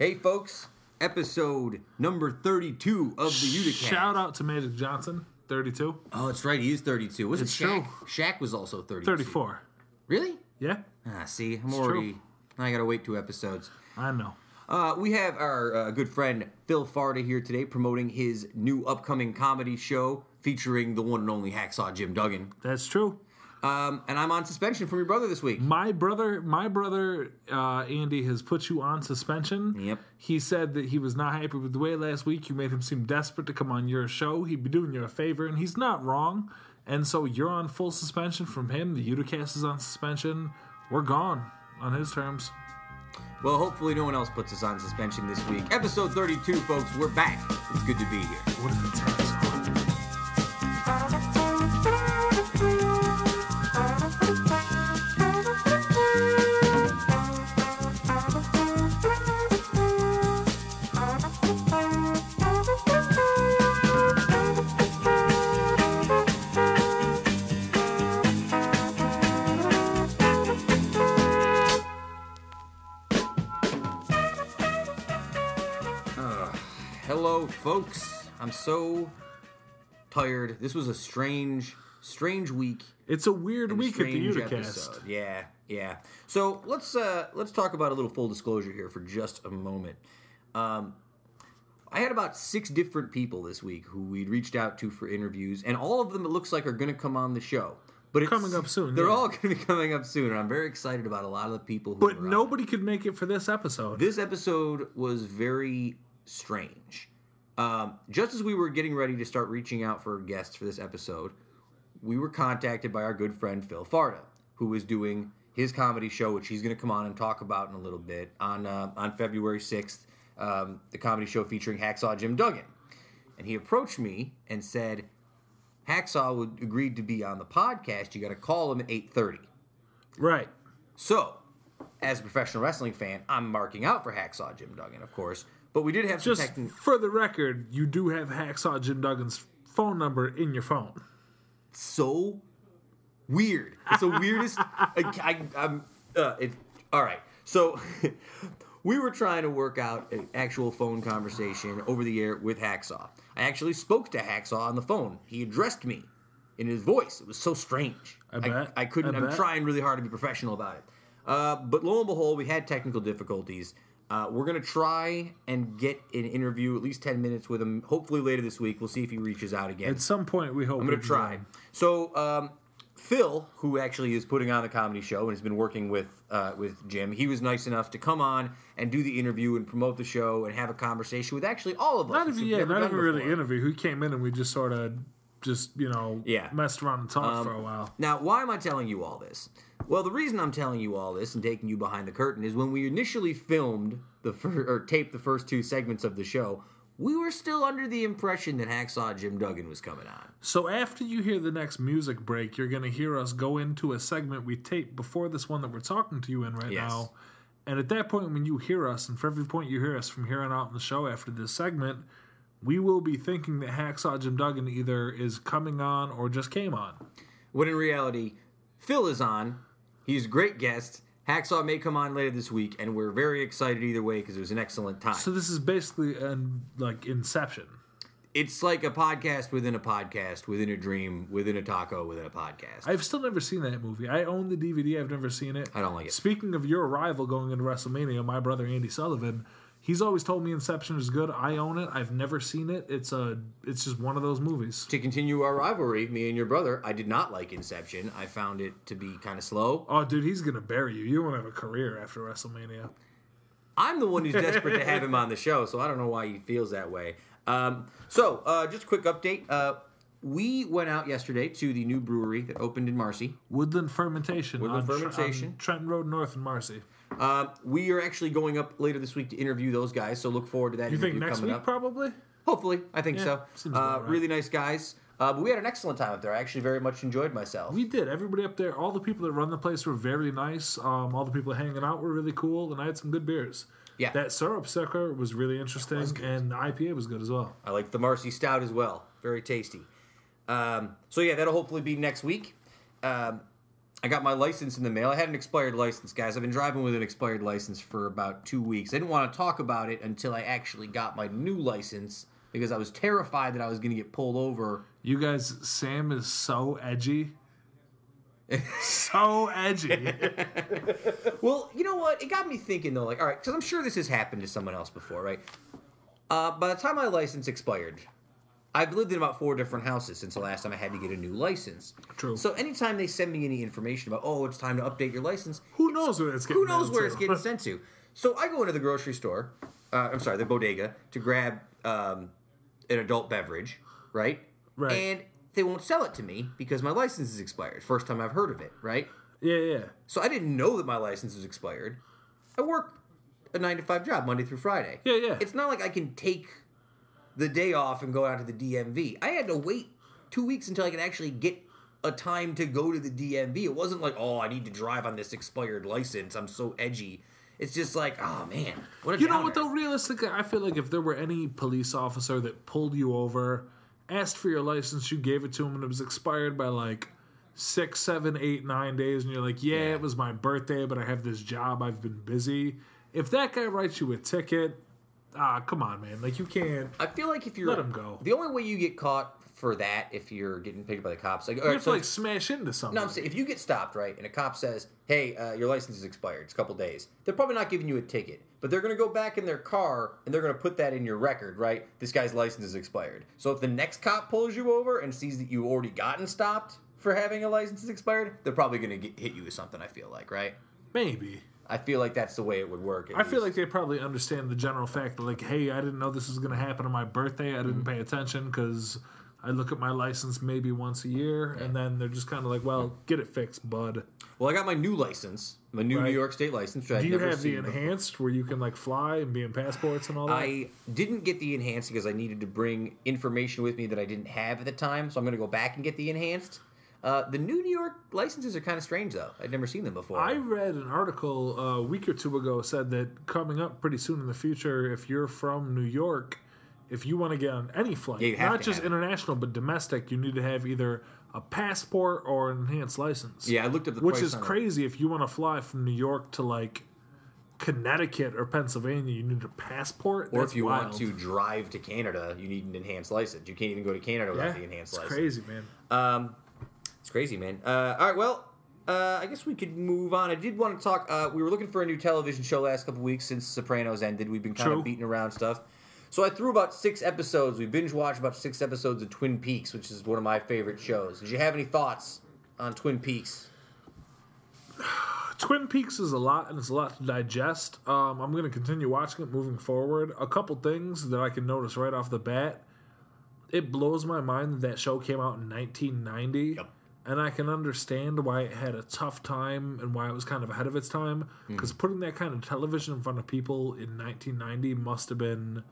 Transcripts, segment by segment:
Hey, folks, episode number 32 of the Utica. Shout out to Magic Johnson, 32. Oh, that's right. He is 32. Wasn't It's Shaq? true. Shaq was also 32. 34. Really? Yeah, Ah, see, I'm already. true. I gotta wait two episodes. I know. Uh, we have our uh, good friend Phil Farda here today promoting his new upcoming comedy show featuring the one and only Hacksaw Jim Duggan. That's true. Um, and I'm on suspension from your brother this week. My brother, my brother uh, Andy has put you on suspension. Yep. He said that he was not happy with the way last week you made him seem desperate to come on your show. He'd be doing you a favor, and he's not wrong. And so you're on full suspension from him. The Uticast is on suspension. We're gone on his terms. Well, hopefully no one else puts us on suspension this week. Episode 32, folks. We're back. It's good to be here. What if it's I'm so tired. This was a strange, strange week. It's a weird and a week at the episode. Yeah, yeah. So let's uh let's talk about a little full disclosure here for just a moment. Um, I had about six different people this week who we'd reached out to for interviews, and all of them it looks like are going to come on the show. But it's, Coming up soon, They're yeah. all going to be coming up soon, and I'm very excited about a lot of the people. Who But are on. nobody could make it for this episode. This episode was very strange. Um, just as we were getting ready to start reaching out for guests for this episode, we were contacted by our good friend Phil Farda, who is doing his comedy show, which he's going to come on and talk about in a little bit on uh, on February sixth. Um, the comedy show featuring Hacksaw Jim Duggan, and he approached me and said, "Hacksaw would agreed to be on the podcast. You got to call him at eight thirty. right. So, as a professional wrestling fan, I'm marking out for Hacksaw Jim Duggan, of course. But we did have some Just technical. for the record, you do have Hacksaw Jim Duggan's phone number in your phone. So weird. It's the weirdest. I, I, am Uh, it, all right. So we were trying to work out an actual phone conversation over the air with Hacksaw. I actually spoke to Hacksaw on the phone. He addressed me in his voice. It was so strange. I bet. I, couldn't. I I'm trying really hard to be professional about it. Uh, but lo and behold, we had technical difficulties. Uh, we're gonna try and get an interview, at least ten minutes with him. Hopefully later this week. We'll see if he reaches out again. At some point, we hope I'm gonna try. So um, Phil, who actually is putting on the comedy show and has been working with uh, with Jim, he was nice enough to come on and do the interview and promote the show and have a conversation with actually all of us. Not even yeah, not even really interview. He came in and we just sort of just you know Yeah. messed around and talked Um, for a while. Now, why am I telling you all this? Well, the reason I'm telling you all this and taking you behind the curtain is when we initially filmed the fir- or taped the first two segments of the show, we were still under the impression that Hacksaw Jim Duggan was coming on. So after you hear the next music break, you're gonna hear us go into a segment we taped before this one that we're talking to you in right Yes. now. And at that point, when you hear us, and for every point you hear us from here on out in the show after this segment, we will be thinking that Hacksaw Jim Duggan either is coming on or just came on. When in reality, Phil is on. He's a great guest. Hacksaw may come on later this week, and we're very excited either way because it was an excellent time. So this is basically an like Inception. it's like a podcast within a podcast, within a dream, within a taco, within a podcast. I've still never seen that movie. I own the DVD. I've never seen it. I don't like it. Speaking of your rival going into WrestleMania, my brother Andy Sullivan, he's always told me Inception is good. I own it. I've never seen it. It's a it's just one of those movies. to continue our rivalry, me and your brother, I did not like Inception. I found it to be kind of slow. Oh, dude, he's gonna bury you. You won't have a career after WrestleMania. I'm the one who's desperate to have him on the show, so I don't know why he feels that way. Um, so, uh, just a quick update. Uh, we went out yesterday to the new brewery that opened in Marcy. Woodland Fermentation. Woodland on Fermentation. on Trenton Road North in Marcy. Uh, we are actually going up later this week to interview those guys, so look forward to that You think next coming week up. probably? Hopefully, I think Yeah, so. Uh, right. Really nice guys. Uh, but we had an excellent time up there. I actually very much enjoyed myself. We did. Everybody up there, all the people that run the place were very nice. Um, all the people hanging out were really cool, and I had some good beers. Yeah. That syrup sucker was really interesting, and the IPA was good as well. I like the Marcy Stout as well. Very tasty. Um, so yeah, that'll hopefully be next week. Um, I got my license in the mail. I had an expired license, guys. I've been driving with an expired license for about two weeks. I didn't want to talk about it until I actually got my new license because I was terrified that I was going to get pulled over. You guys, Sam is so edgy. so edgy. Well, you know what? It got me thinking though. Like, all right, because I'm sure this has happened to someone else before, right? Uh, by the time my license expired, I've lived in about four different houses since the last time I had to get a new license. True. So anytime they send me any information about, oh, it's time to update your license, Who knows where it's getting who knows where to? it's getting sent to? So I go into the grocery store. Uh, I'm sorry, the bodega to grab um, an adult beverage, right? Right. And they won't sell it to me because my license is expired. First time I've heard of it, right? Yeah, yeah. So I didn't know that my license was expired. I work a nine to five job Monday through Friday. Yeah, yeah. It's not like I can take the day off and go out to the DMV. I had to wait two weeks until I could actually get a time to go to the DMV. It wasn't like, oh, I need to drive on this expired license. I'm so edgy. It's just like, oh man, what a You know what though? Realistically, I feel like if there were any police officer that pulled you over, asked for your license, you gave it to him, and it was expired by like six, seven, eight, nine days, and you're like, yeah, Yeah. it was my birthday, but I have this job, I've been busy. If that guy writes you a ticket, ah, come on, man, like you can't. I feel like if you're Let 'em go. The only way you get caught for that if you're getting picked up by the cops, like, all You right, have to so like smash into something. No, I'm saying if you get stopped, right, and a cop says, "Hey, uh, your license is expired. It's a couple days." They're probably not giving you a ticket, but they're going to go back in their car and they're going to put that in your record, right? This guy's license is expired. So if the next cop pulls you over and sees that you already gotten stopped for having a license expired, they're probably going to hit you with something. I feel like, right? Maybe. I feel like that's the way it would work. I feel like they probably understand the general fact that, like, hey, I didn't know this was going to happen on my birthday. I Mm-hmm. didn't pay attention because I look at my license maybe once a year, and then they're just kind of like, well, get it fixed, bud. Well, I got my new license, my new Right. New York State license. Which I'd Do you never have the seen before. enhanced where you can like fly and be in passports and all that? I didn't get the enhanced because I needed to bring information with me that I didn't have at the time, so I'm going to go back and get the enhanced. Uh, the new New York licenses are kind of strange, though. I'd never seen them before. I read an article uh, a week or two ago said that coming up pretty soon in the future, if you're from New York, if you want to get on any flight, Yeah, not just have it. international but domestic, you need to have either a passport or an enhanced license. yeah, I looked at the which is on it. crazy. If you want to fly from New York to like Connecticut or Pennsylvania, you need a passport. Or That's if you wild. want to drive to Canada, you need an enhanced license. You can't even go to Canada without yeah, the enhanced it's license. crazy, man. Um, it's crazy, man. Uh, all right, well, uh, I guess we could move on. I did want to talk. Uh, we were looking for a new television show last couple weeks since Sopranos ended. We've been kind True. of beating around stuff. So I threw about six episodes. We binge watched about six episodes of Twin Peaks, which is one of my favorite shows. Did you have any thoughts on Twin Peaks? Twin Peaks is a lot, and it's a lot to digest. Um, I'm going to continue watching it moving forward. A couple things that I can notice right off the bat. It blows my mind that that show came out in 1990, Yep. And I can understand why it had a tough time and why it was kind of ahead of its time. Hmm. Because putting that kind of television in front of people in 1990 must have been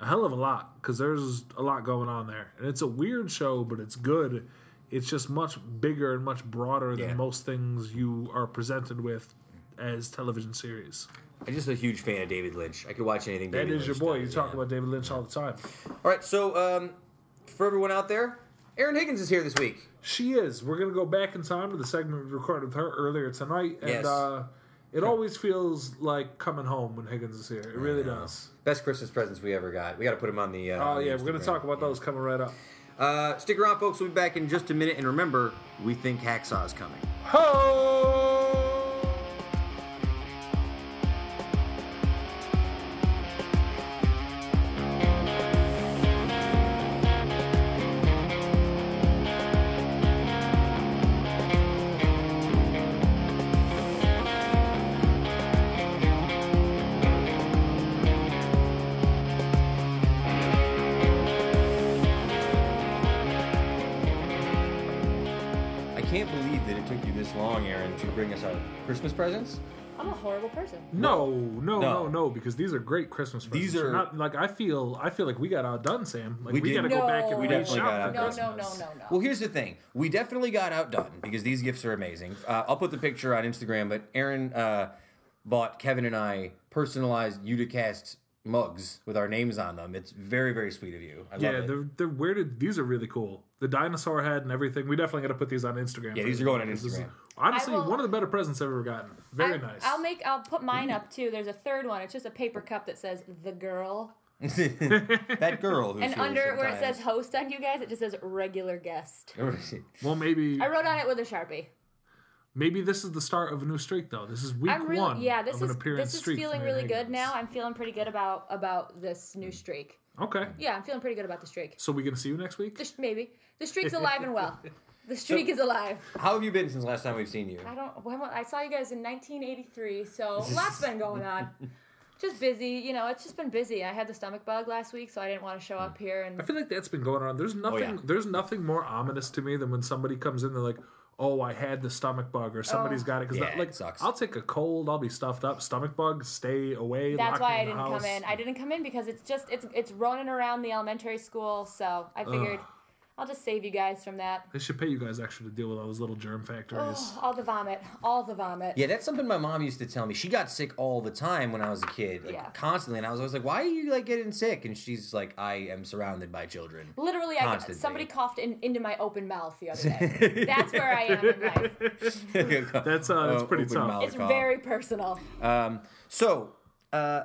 a hell of a lot. Because there's a lot going on there, and it's a weird show, but it's good. It's just much bigger and much broader Yeah. than most things you are presented with as television series. I'm just a huge fan of David Lynch. I could watch anything. That David is your Lynch boy. You talk yeah. about David Lynch all the time. All right, so um, for everyone out there, Erin Higgins is here this week. She is. We're gonna go back in time to the segment we recorded with her earlier tonight, and Yes. uh, it always feels like coming home when Higgins is here. It really does. Best Christmas presents we ever got. We got to put him on the. Uh, Oh yeah, we're gonna talk about those coming right up. Uh, stick around, folks. We'll be back in just a minute. And remember, we think Hacksaw is coming. Ho! Believe that it took you this long, Erin, to bring us our Christmas presents. I'm a horrible person. No, no, No. no, no, because these are great Christmas presents. These are- not like I feel. I feel like we got outdone, Sam. Like We we, did. got to go back and We re definitely got shop for. No, no, no, no, no. Well, here's the thing. We definitely got outdone because these gifts are amazing. Uh, I'll put the picture on Instagram, but Erin uh, bought Kevin and I personalized Uticast mugs with our names on them. It's very, very sweet of you. I love Yeah, it. they're they're weirded. These are really cool. The dinosaur head and everything. We definitely got to put these on Instagram. Yeah, these are going on because this is Instagram. Honestly, will- one of the better presents I've ever gotten. Very I, nice. I'll make. I'll put mine up too. There's a third one. It's just a paper cup that says "the girl," that girl who's and here under where it says "host" on you guys, it just says "regular guest." well, maybe I wrote on it with a sharpie. Maybe this is the start of a new streak, though. This is week I'm really one yeah. This of an is appearance this is streak. feeling really good now. I'm feeling pretty good about about this new streak. Okay. Yeah, I'm feeling pretty good about the streak. So we gonna see you next week? The, sh- maybe the streak's alive and well. The streak is alive. How have you been since last time we've seen you? I don't. When, I saw you guys in 1983, so lots been going on. Just busy, you know. It's just been busy. I had the stomach bug last week, so I didn't want to show up hmm. here. And I feel like that's been going on. There's oh, nothing. yeah. There's nothing more ominous to me than when somebody comes in. And they're like, "Oh, I had the stomach bug," or somebody's Oh. got it. Because Yeah, it like, sucks. I'll take a cold. I'll be stuffed up. Stomach bug, stay away. that's why I didn't house. come in. I didn't come in because it's just it's it's running around the elementary school. So I figured I'll just save you guys from that. They should pay you guys extra to deal with all those little germ factories. Oh, all the vomit, all the vomit. Yeah, that's something my mom used to tell me. She got sick all the time when I was a kid, like Yeah. constantly, and I was always like, "Why are you like getting sick?" And she's like, "I am surrounded by children." Literally, I, Constantly. somebody coughed in, into my open mouth the other day. that's where I am in life. That's, uh, that's pretty open tough. It's cough. very personal. Um, so, uh,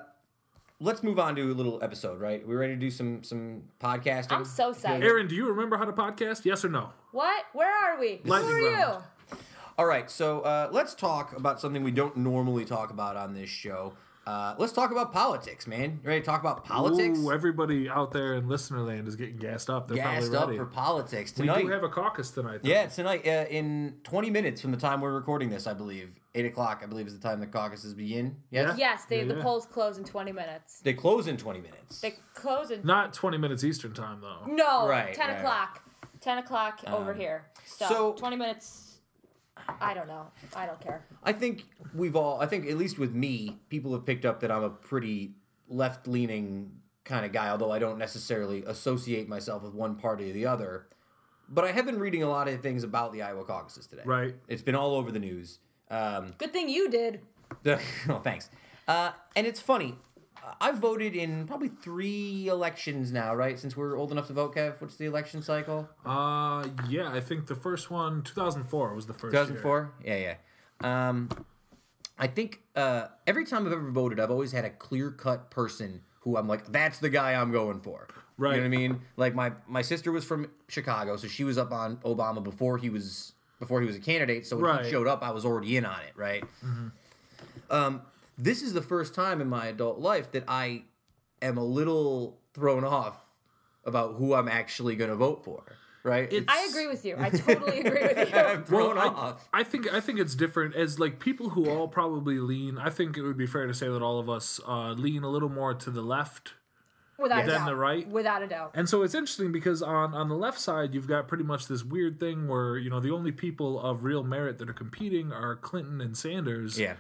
let's move on to a little episode. Right? We're ready to do some some podcasting? I'm so excited. Erin, do you remember how to podcast? Yes or no? What? Where are we? Lightning Who are round. you? All right, so uh, let's talk about something we don't normally talk about on this show. Uh, let's talk about politics, man. You ready to talk about politics? Ooh, everybody out there in listener land is getting gassed up. They're Gassed probably up for politics tonight. we do have a caucus tonight. though. yeah, tonight uh, in 20 minutes from the time we're recording this, I believe. 8 o'clock, I believe, is the time the caucuses begin. Yes? Yeah. Yes, they, Yeah, the yeah. polls close in 20 minutes. They close in 20 minutes. They close in Not 20 minutes Eastern time, though. no Right, 10 right. o'clock. 10 o'clock over Um, here. So, so- 20 minutes. I don't know. I don't care. I think we've all, I think at least with me, people have picked up that I'm a pretty left leaning kind of guy, although I don't necessarily associate myself with one party or the other. But I have been reading a lot of things about the Iowa caucuses today. Right. It's been all over the news. Um, Good thing you did. oh, thanks. Uh, and it's funny. I've voted in probably three elections now, right? Since we're old enough to vote, Kev. What's the election cycle? Uh, yeah, I think the first one, 2004, was the first. year. 2004? Yeah, yeah. Um, I think uh, every time I've ever voted, I've always had a clear cut person who I'm like, that's the guy I'm going for. Right. You know what I mean? Like my my sister was from Chicago, so she was up on Obama before he was before he was a candidate. So when Right. he showed up, I was already in on it, right? Um, this is the first time in my adult life that I am a little thrown off about who I'm actually going to vote for. Right? It's- I agree with you. I totally agree with you. I'm thrown Well, off. I, I think I think it's different as like people who all probably lean. I think it would be fair to say that all of us uh, lean a little more to the left Without a than the right. Without a doubt. And so it's interesting because on on the left side you've got pretty much this weird thing where you know the only people of real merit that are competing are Clinton and Sanders. Yeah.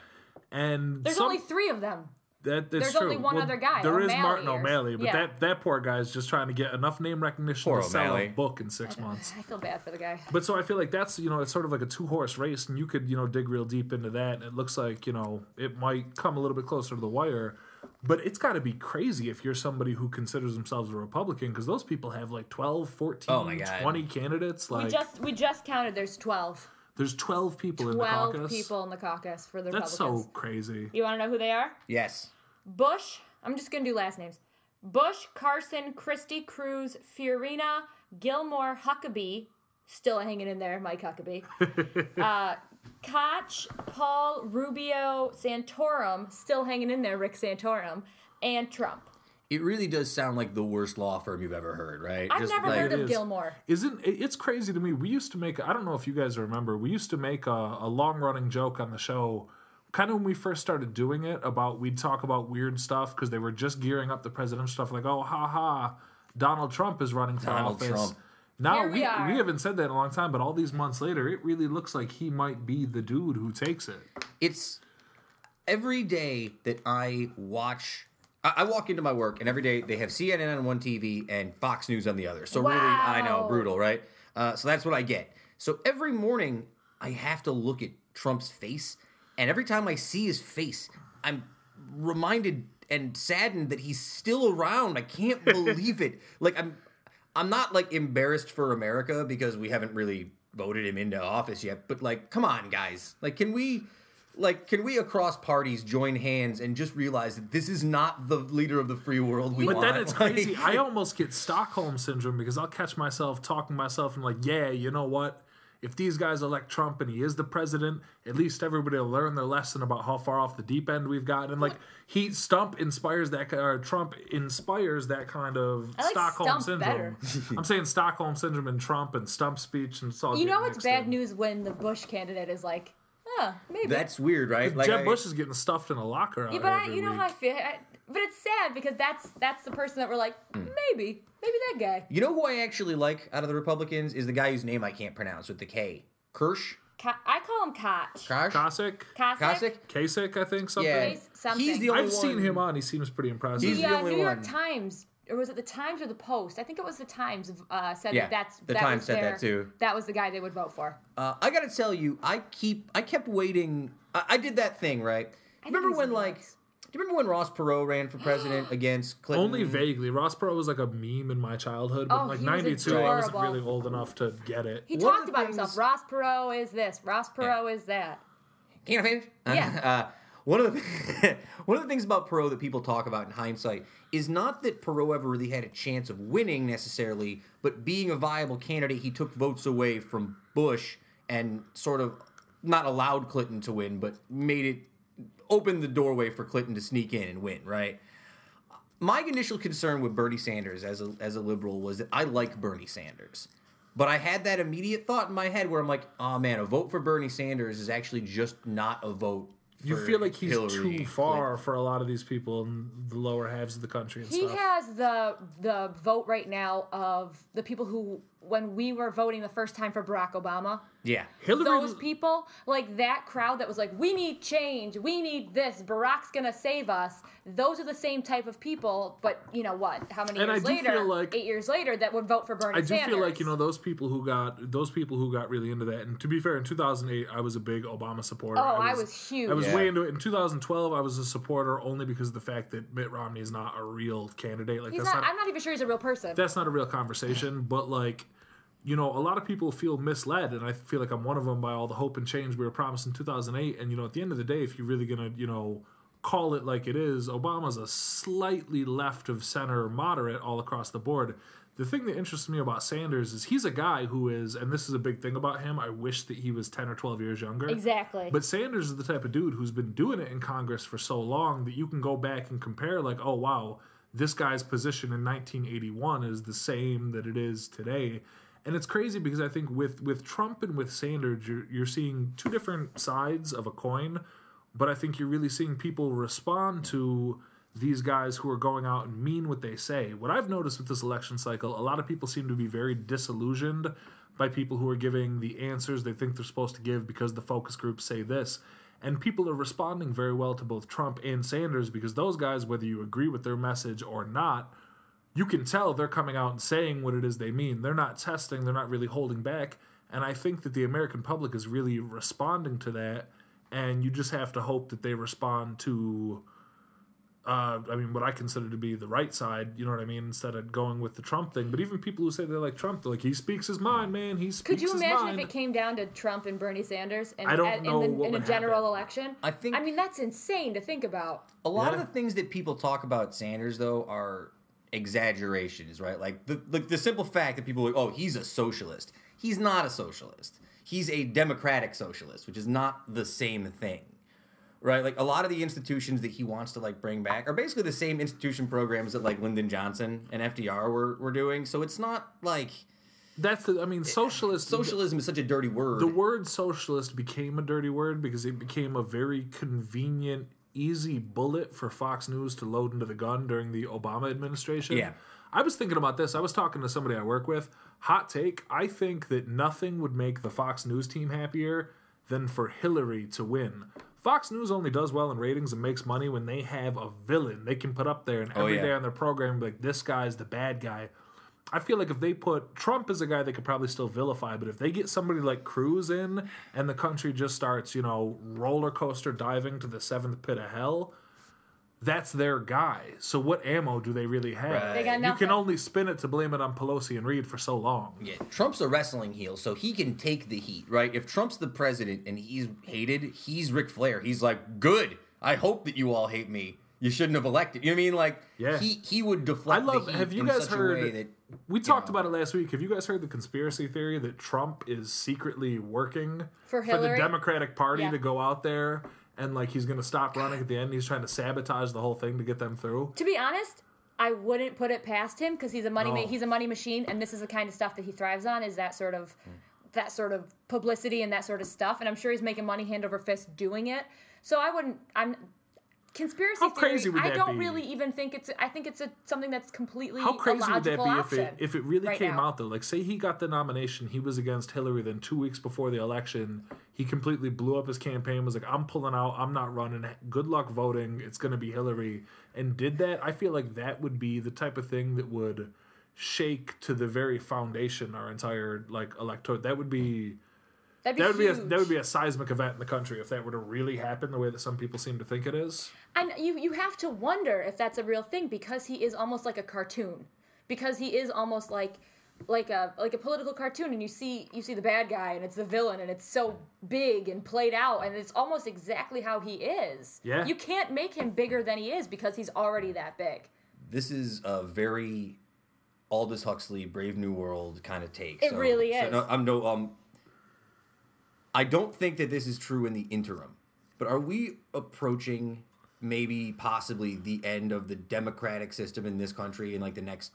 And There's some- only three of them. that, that's there's true. only one other guy, There is O'Malley Martin or- O'Malley, but yeah. that that poor guy is just trying to get enough name recognition Poor to sell a book in six months. I feel bad for the guy. But so I feel like that's you know it's sort of like a two horse race, and you could you know dig real deep into that. And it looks like you know it might come a little bit closer to the wire, but it's got to be crazy if you're somebody who considers themselves a Republican because those people have like 12, 14, Oh 20 candidates. Like we just we just counted. There's 12. There's twelve people in the 12 caucus. people in the caucus for the That's Republicans. so crazy. You want to know who they are? Yes. Bush. I'm just gonna do last names. Bush, Carson, Christie, Cruz, Fiorina, Gilmore, Huckabee, still hanging in there. Mike Huckabee. uh, Koch, Paul, Rubio, Santorum, still hanging in there. Rick Santorum, and Trump. It really does sound like the worst law firm you've ever heard, right? I've never like, heard of is. Gilmore. Isn't it's crazy to me? We used to make I don't know if you guys remember. We used to make a, a long running joke on the show, kind of when we first started doing it. About we'd talk about weird stuff because they were just gearing up the presidential stuff. Like, oh, ha ha, Donald Trump is running for Donald office. Trump. Now Here we we, are. we haven't said that in a long time, but all these months later, it really looks like he might be the dude who takes it. It's every day that I watch. I, I walk into my work, and every day they have CNN on one TV and Fox News on the other. So really, I know, brutal, right? Uh, so that's what I get. So every morning, I have to look at Trump's face, and every time I see his face, I'm reminded and saddened that he's still around. I can't believe it. Like I'm, I'm not like embarrassed for America because we haven't really voted him into office yet, but like, come on, guys. Like, can we, like, can we across parties join hands and just realize that this is not the leader of the free world we But want? But then it's Like- crazy. I almost get Stockholm syndrome because I'll catch myself talking to myself and like, yeah, you know what? If these guys elect Trump and he is the president, at least everybody will learn their lesson about how far off the deep end we've gotten. And like, he Stump inspires that, or Trump inspires that kind of like Stockholm Stump syndrome. I'm saying Stockholm syndrome and Trump and Stump speech and it's all. You know getting it's bad in. news when the Bush candidate is like, huh, maybe. That's weird, right? Like, Jeb I- Bush is getting stuffed in a locker. Out yeah, but I, every you know how I feel. I, but it's sad because that's that's the person that we're like, Hmm. maybe, maybe that guy. You know who I actually like out of the Republicans is the guy whose name I can't pronounce with the K. Kirsch? Ka- I call him Koch. Kosh? Cossack, Cossack? Kasich? Kasich, I think something. Yeah. Case something. He's the only I've seen him on. He seems pretty impressive. He's The the only New York one. Times, or was it the Times or the Post? I think it was the Times. Uh, said Yeah, that that's the that Times was said their- that too. That was the guy they would vote for. Uh, I gotta tell you, I keep, I kept waiting. I, I did that thing, right? think Remember when, like, nice. do you remember when Ross Perot ran for president against Clinton? Only vaguely. Ross Perot was like a meme in my childhood, but Oh, like he was '92, I wasn't really old enough to get it. He One of talked the about things- himself. Ross Perot is this. Ross Perot is that. Can I finish? Yeah. Uh, one of the one of the things about Perot that people talk about in hindsight is not that Perot ever really had a chance of winning necessarily, but being a viable candidate, he took votes away from Bush and sort of not allowed Clinton to win, but made it opened the doorway for Clinton to sneak in and win. Right. My initial concern with Bernie Sanders as a as a liberal was that I like Bernie Sanders. But I had that immediate thought in my head where I'm like, oh man, a vote for Bernie Sanders is actually just not a vote. You feel like he's Hillary too far for a lot of these people in the lower halves of the country and He stuff. has the the vote right now of the people who, when we were voting the first time for Barack Obama, Yeah. Hillary, those people, like that crowd that was like, we need change, we need this, Barack's gonna save us. Those are the same type of people, but you know what? How many And I years do later, feel like- eight years later, that would vote for Bernie I do Sanders. feel like you know those people who got those people who got really into that. And to be fair, in 2008, I was a big Obama supporter. Oh, I was huge. I was Yeah. way into it. In 2012, I was a supporter only because of the fact that Mitt Romney is not a real candidate. Like He's that's not, not I'm not even sure he's a real person. that's not a real conversation. But like, you know, a lot of people feel misled, and I feel like I'm one of them by all the hope and change we were promised in 2008. And you know, at the end of the day, if you're really gonna, you know, call it like it is, Obama's a slightly left of center moderate all across the board. The thing that interests me about Sanders is he's a guy who is, and this is a big thing about him. I wish that he was 10 or 12 years younger. exactly. But Sanders is the type of dude who's been doing it in Congress for so long that you can go back and compare, like, oh, wow, this guy's position in 1981 is the same that it is today. And it's crazy because I think with, with Trump and with Sanders, you're, you're seeing two different sides of a coin. But I think you're really seeing people respond to these guys who are going out and mean what they say. What I've noticed with this election cycle, a lot of people seem to be very disillusioned by people who are giving the answers they think they're supposed to give because the focus groups say this. And people are responding very well to both Trump and Sanders because those guys, whether you agree with their message or not, you can tell they're coming out and saying what it is they mean. They're not testing, they're not really holding back. And I think that the American public is really responding to that. And you just have to hope that they respond to, uh, I mean, what I consider to be the right side, you know what I mean, instead of going with the Trump thing. But even people who say they like Trump, they're like, he speaks his mind, man. He speaks Could you his imagine mind. if it came down to Trump and Bernie Sanders and I don't at- know in, the, what in a general happen. election? I think- I mean, that's insane to think about. A lot Yeah. of the things that people talk about Sanders though are exaggerations, right? Like the the, the simple fact that people are like, oh, he's a socialist. He's not a socialist. He's a democratic socialist, which is not the same thing. Right? Like a lot of the institutions that he wants to like bring back are basically the same institution programs that like Lyndon Johnson and FDR were, were doing. So it's not like That's the, I mean, eh, socialist. socialism is such a dirty word. The word socialist became a dirty word because it became a very convenient, easy bullet for Fox News to load into the gun during the Obama administration. Yeah. I was thinking about this. I was talking to somebody I work with. Hot take I think that nothing would make the Fox News team happier than for Hillary to win. Fox News only does well in ratings and makes money when they have a villain they can put up there and oh, every day yeah. on their program like this guy's the bad guy. I feel like if they put Trump as a guy they could probably still vilify, but if they get somebody like Cruz in and the country just starts, you know, roller coaster diving to the seventh pit of hell, that's their guy. So what ammo do they really have? They got You nothing. can only spin it to blame it on Pelosi and Reid for so long. Yeah, Trump's a wrestling heel, so he can take the heat, right? If Trump's the president and he's hated, he's Ric Flair. He's like, good. I hope that you all hate me. You shouldn't have elected. You know what I mean? Like, Yeah. he he would deflect I love- have you guys heard- that We talked know. about it last week. Have you guys heard the conspiracy theory that Trump is secretly working For the Democratic Party Yeah. to go out there and like he's going to stop running at the end? He's trying to sabotage the whole thing to get them through. To be honest, I wouldn't put it past him because he's a money ma- he's a money machine, and this is the kind of stuff that he thrives on. Is that sort of that sort of publicity and that sort of stuff, and I'm sure he's making money hand over fist doing it. So I wouldn't. I'm conspiracy How theory. crazy would that I don't be? really even think it's. I think it's a something that's completely How crazy would that be if it if it really right came now. out though? Like, say he got the nomination, he was against Hillary. Then two weeks before the election, he completely blew up his campaign. Was like, "I'm pulling out. I'm not running. Good luck voting. It's going to be Hillary." And did that? I feel like that would be the type of thing that would shake to the very foundation our entire like electorate. That would be That'd be that would be a, that would be a seismic event in the country if that were to really happen the way that some people seem to think it is. And you you have to wonder if that's a real thing because he is almost like a cartoon. Because he is almost like like a like a political cartoon and you see you see the bad guy and it's the villain and it's so big and played out and it's almost exactly how he is. Yeah. You can't make him bigger than he is because he's already that big. this is a very Aldous Huxley Brave New World kind of take. It really so is. no, I'm no um. I don't think that this is true in the interim, but are we approaching maybe possibly the end of the democratic system in this country in like the next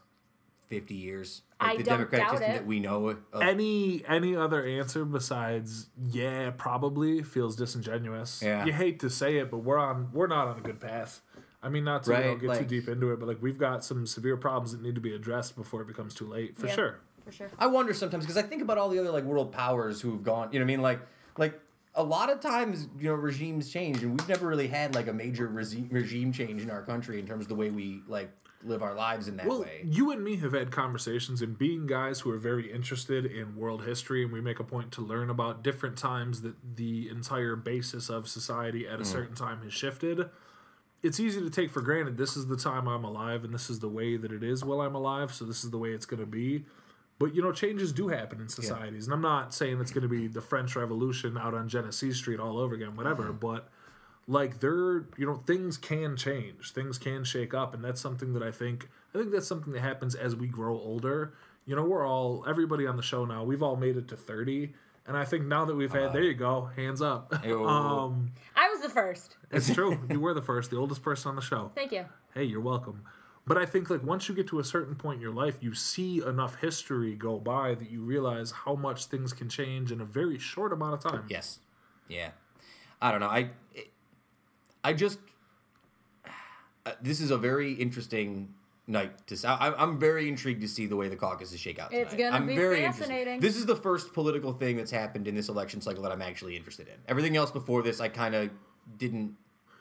fifty years? Like I the don't democratic doubt system it. that we know of. any any other answer besides yeah probably feels disingenuous Yeah. you hate to say it but we're on we're not on a good path i mean not to you know, Right, get like- too deep into it but like we've got some severe problems that need to be addressed before it becomes too late for Yeah, sure For sure. I wonder sometimes because I think about all the other like world powers who've gone. You know what I mean? Like like a lot of times you know regimes change, and we've never really had like a major resi- regime change in our country in terms of the way we like live our lives in that well way. you and me have had conversations and being guys who are very interested in world history and we make a point to learn about different times that the entire basis of society Mm. at a certain time has shifted it's easy to take for granted this is the time I'm alive and this is the way that it is while I'm alive, so this is the way it's going to be. But you know, changes do happen in societies, and I'm not saying it's going to be the French Revolution out on Genesee Street all over again, whatever. Uh-huh. But like there, you know, things can change, things can shake up, and that's something that I think I think that's something that happens as we grow older. You know, we're all everybody on the show now. We've all made it to 30, and I think now that we've had, there you go, hands up. Um, I was the first. it's true. You were the first, the oldest person on the show. Thank you. Hey, you're welcome. But I think like once you get to a certain point in your life, you see enough history go by that you realize how much things can change in a very short amount of time. Yes. Yeah. I don't know. I it, I just uh, this is a very interesting night to. I'm very intrigued to see the way the caucuses shake out. Tonight. It's gonna I'm be very interested. fascinating. This is the first political thing that's happened in this election cycle that I'm actually interested in. Everything else before this, I kind of didn't.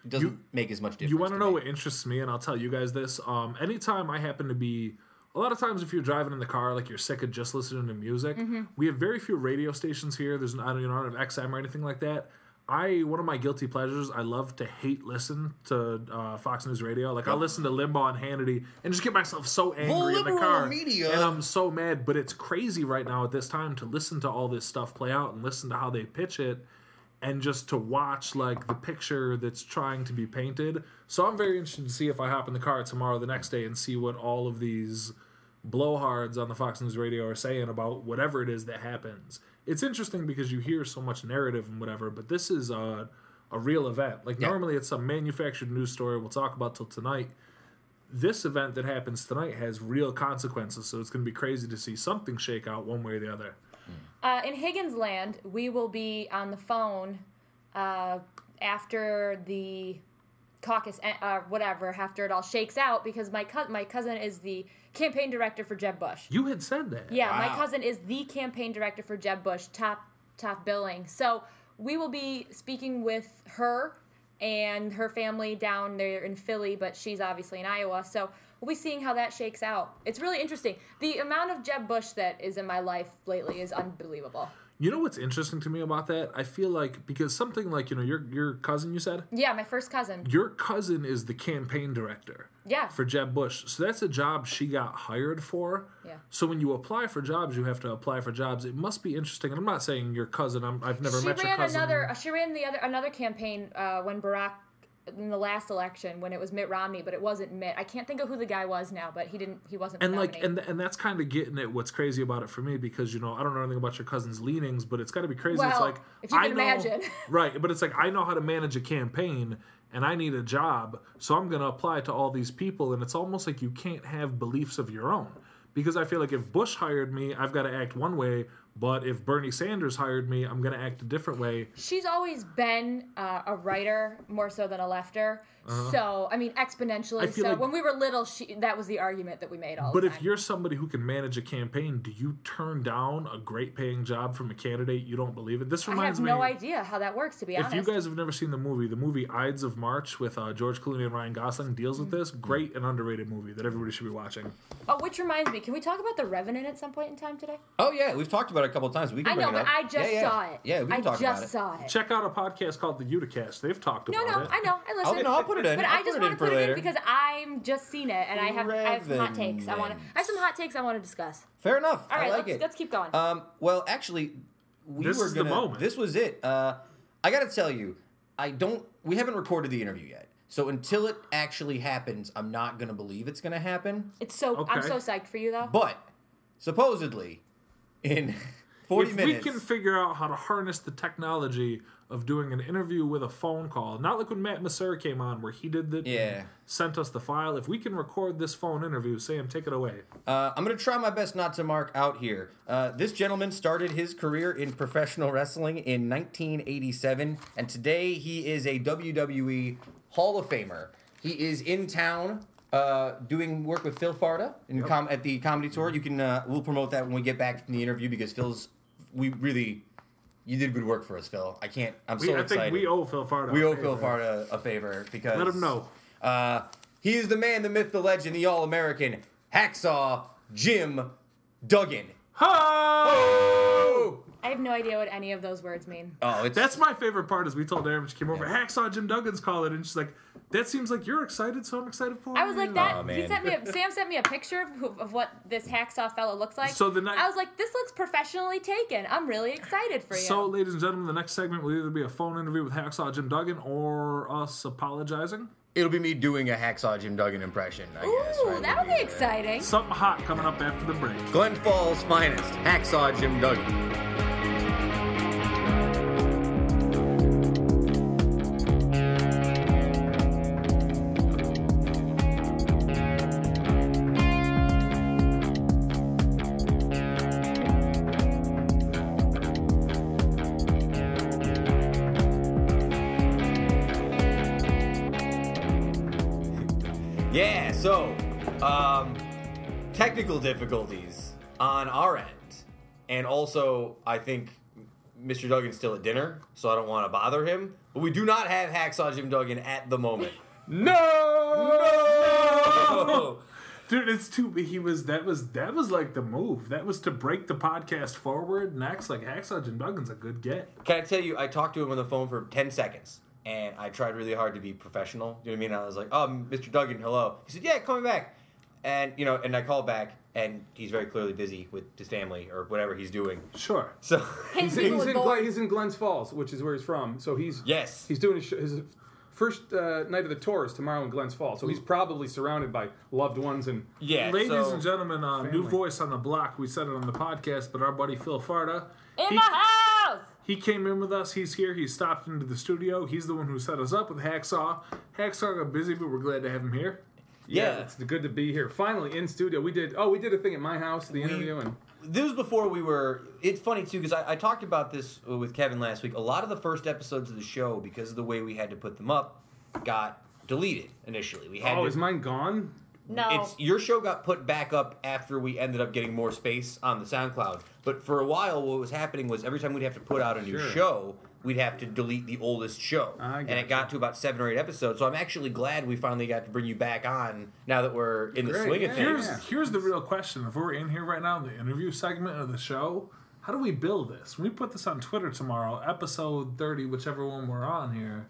Doesn't You- make as much difference. You want to know me. what interests me, and I'll tell you guys this. Um, anytime I happen to be, a lot of times if you're driving in the car, like you're sick of just listening to music, Mm-hmm. we have very few radio stations here. There's don't you know I XM or anything like that. I one of my guilty pleasures. I love to hate listen to uh, Fox News Radio. Like I listen to Limbaugh and Hannity and just get myself so angry in the car, media. and I'm so mad. But it's crazy right now at this time to listen to all this stuff play out and listen to how they pitch it and just to watch like the picture that's trying to be painted. So I'm very interested to see if I hop in the car tomorrow the next day and see what all of these blowhards on the Fox News radio are saying about whatever it is that happens. It's interesting because you hear so much narrative and whatever, but this is a a real event. Like Yeah. normally it's some manufactured news story we'll talk about till tonight. This event that happens tonight has real consequences, so it's going to be crazy to see something shake out one way or the other. Uh, in Higgins Land, we will be on the phone uh, after the caucus, uh, whatever, after it all shakes out, because my co- my cousin is the campaign director for Jeb Bush. You had said that. Yeah, my cousin is the campaign director for Jeb Bush, top top billing. So we will be speaking with her and her family down there in Philly, but she's obviously in Iowa. So we'll be seeing how that shakes out. It's really interesting. The amount of Jeb Bush that is in my life lately is unbelievable. You know what's interesting to me about that? I feel like because something like you know your your cousin you said Yeah, my first cousin. your cousin is the campaign director Yeah. for Jeb Bush, so that's a job she got hired for. Yeah. So when you apply for jobs, you have to apply for jobs. It must be interesting. And I'm not saying your cousin. I'm, I've never she met your ran cousin. another. She ran the other another campaign uh, when Barack in the last election when it was Mitt Romney, but it wasn't Mitt. I can't think of who the guy was now, but he didn't. He wasn't. and like and and that's kind of getting at what's crazy about it for me because you know I don't know anything about your cousin's leanings, but it's got to be crazy. it's like if you I know, imagine. right? But it's like I know how to manage a campaign, and I need a job, so I'm going to apply to all these people, and it's almost like you can't have beliefs of your own because I feel like if Bush hired me, I've got to act one way, but if Bernie Sanders hired me, I'm going to act a different way. She's always been uh, a writer more so than a lefter. So I mean, exponentially. Uh-huh. I feel So like- when we were little, she that was the argument that we made all But the if you're somebody who can manage a campaign, do you turn down a great paying job from a candidate you don't believe in? This reminds me. I reminds have me. no idea how that works. To be If honest, If you guys have never seen the movie, the movie Ides of March with uh, George Clooney and Ryan Gosling deals with this. Great and underrated movie that everybody should be watching. oh, which reminds me, can we talk about the Revenant at some point in time today? Oh yeah, we've talked about it a couple of times. We can I bring know, it but up. I just yeah, yeah. saw it. Yeah, we can I talk about it. saw it. Check out a podcast called The Uticast. They've talked No, about no, it. I know. I listen. Okay, no, I'll put it in. But I'll I just want to for put it later. in because I'm just seen it and I have I have some hot takes. I want to. I have some hot takes I want to discuss. Fair enough. All right, I like let's it. let's keep going. Um, well, actually, we This were is the gonna. moment. This was it. Uh, I got to tell you, I don't. We haven't recorded the interview yet, so until it actually happens, I'm not gonna believe it's gonna happen. it's so I'm so psyched for you though. But supposedly, in 40 if minutes, we can figure out how to harness the technology of doing an interview with a phone call, not like when Matt Masser came on, where he did the Yeah. sent us the file. If we can record this phone interview, Sam, take it away. Uh, I'm going to try my best not to mark out here. Uh, this gentleman started his career in professional wrestling in 1987, and today he is a WWE Hall of Famer. He is in town uh, doing work with Phil Farda in com- at the comedy tour. You can uh, we'll promote that when we get back from the interview because Phil's we really you did good work for us, Phil. I can't. I'm We, so I excited. think we owe Phil Farda. We a owe favor. Phil Farda a favor because Let him know. Uh, he is the man, the myth, the legend, the all-American hacksaw Jim Duggan. Ho! I have no idea what any of those words mean. Oh, it's That's my favorite part. Is we told Erin when she came over, Hacksaw Jim Duggan's call it, and she's like, "That seems like you're excited, so I'm excited for I was you." like that. Aw, he sent me. A, Sam sent me a picture of, of what this hacksaw fellow looks like. So the night- I was like, this looks professionally taken. I'm really excited for you. So, ladies and gentlemen, the next segment will either be a phone interview with Hacksaw Jim Duggan or us apologizing. it'll be me doing a hacksaw Jim Duggan impression. I guess. Ooh, right? that'll be exciting. Something hot coming up after the break. Glen Falls finest hacksaw Jim Duggan. Difficulties on our end, and also I think Mr. Duggan's still at dinner, so I don't want to bother him. But we do not have Hacksaw Jim Duggan at the moment. No! no! Dude, it's too. He was that was that was like the move. That was to break the podcast forward. Next, like Hacksaw Jim Duggan's a good get. Can I tell you? I talked to him on the phone for ten seconds, and I tried really hard to be professional. You know what I mean? I was like, "Oh, Mr. Duggan, hello." He said, "Yeah, me back." And you know, and I called back, and he's very clearly busy with his family or whatever he's doing. Sure. So His He's, he's in Glen, he's in Glens Falls, which is where he's from. So he's yes, he's doing his, his first uh, night of the tour is tomorrow in Glens Falls. So he's probably surrounded by loved ones and yeah. Ladies so- and gentlemen, uh, new voice on the block. We said it on the podcast, but our buddy Phil Farda. in he- the house. He came in with us. He's here. He stopped into the studio. He's the one who set us up with Hacksaw. Hacksaw got busy, but we're glad to have him here. Yeah. it's good to be here. Finally in studio. We did oh we did a thing at my house, the interview, and this was before we were. It's funny too because I, I talked about this with Kevin last week. A lot of the first episodes of the show, because of the way we had to put them up, got deleted initially. We had oh to, is mine gone? No. It's your show got put back up after we ended up getting more space on the SoundCloud. But for a while, what was happening was every time we'd have to put out a new Sure. show, we'd have to delete the oldest show, and it got to about seven or eight episodes. So I'm actually glad we finally got to bring you back on now that we're in the Great, swing of yeah. things. Here's here's the real question: If we're in here right now, in the interview segment of the show, how do we build this? When we put this on Twitter tomorrow, episode 30, whichever one we're on here.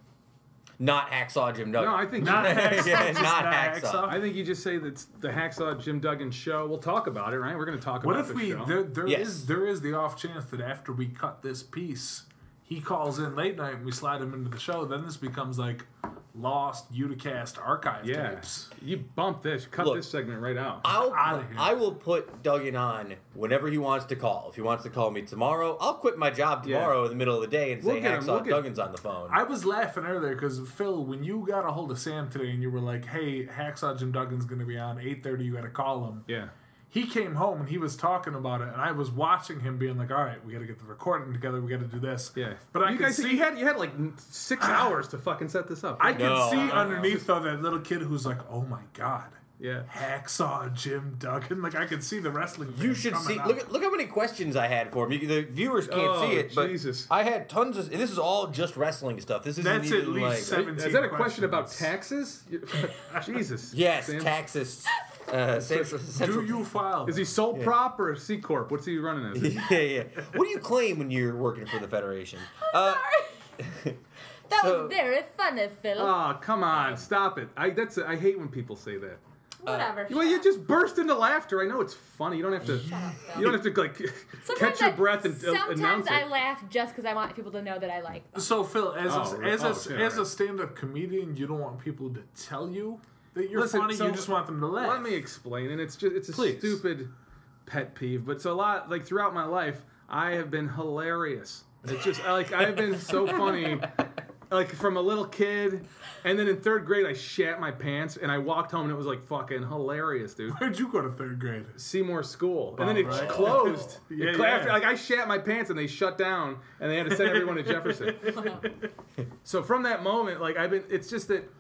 Not hacksaw Jim Duggan. No, I think Not hacksaw. Yeah, not not hacksaw. I think you just say that's the Hacksaw Jim Duggan show. We'll talk about it, right? We're going to talk What about What if the we show. there there is Yes. there is the off chance that after we cut this piece, he calls in late night and we slide him into the show, then this becomes like lost Uticast archive yeah, tapes. you bump this, cut Look, this segment right out. I'll Outta here. I will put Duggan on whenever he wants to call. If he wants to call me tomorrow, I'll quit my job Yeah. tomorrow in the middle of the day and We'll say get him, Hacksaw we'll get- Duggan's on the phone. I was laughing earlier because Phil, when you got a hold of Sam today and you were like, "Hey, Hacksaw Jim Duggan's going to be on 8:30. You got to call him." yeah. He came home and he was talking about it, and I was watching him being like, "All right, we got to get the recording together. We got to do this." Yeah, but I you could guys, see you had you had like six hours to fucking set this up. I could No, see no, no. underneath though that little kid who's like, "Oh my god." yeah, Hacksaw Jim Duggan. Like I could see the wrestling. you should see. out. Look at look how many questions I had for him. You- The viewers can't Oh, see it, but Jesus. I had tons of. This is all just wrestling stuff. This isn't That's at even least like. seven- is that a question about taxes? Jesus. Yes, Sam. taxes. Uh, Central, Do you file? Is he sole prop or C corp? What's he running as? yeah, yeah. What do you claim when you're working for the Federation? Uh, That So- was very funny, Phil. Oh, come on, stop it! I that's I hate when people say that. Whatever. Well, you just burst into laughter. I know it's funny. You don't have to. up, You don't have to like catch your I- breath and uh, Sometimes announce I it. laugh just because I want people to know that I like them. so Phil, as Oh, a, as Oh, a, shit, as a right. stand-up comedian, you don't want people to tell you that you're Listen, funny. so you just want them to laugh. Let me explain, and it's just it's a Please. stupid pet peeve, but so a lot like throughout my life, I have been hilarious. It's just like I've been so funny, like from a little kid, and then in third grade I shat my pants and I walked home and it was like fucking hilarious, dude. Where'd you go to third grade? Seymour School, and then it right. closed. Yeah, It cl- yeah. after- like I shat my pants and they shut down, and they had to send everyone to Jefferson. so from that moment, like I've been, it's just that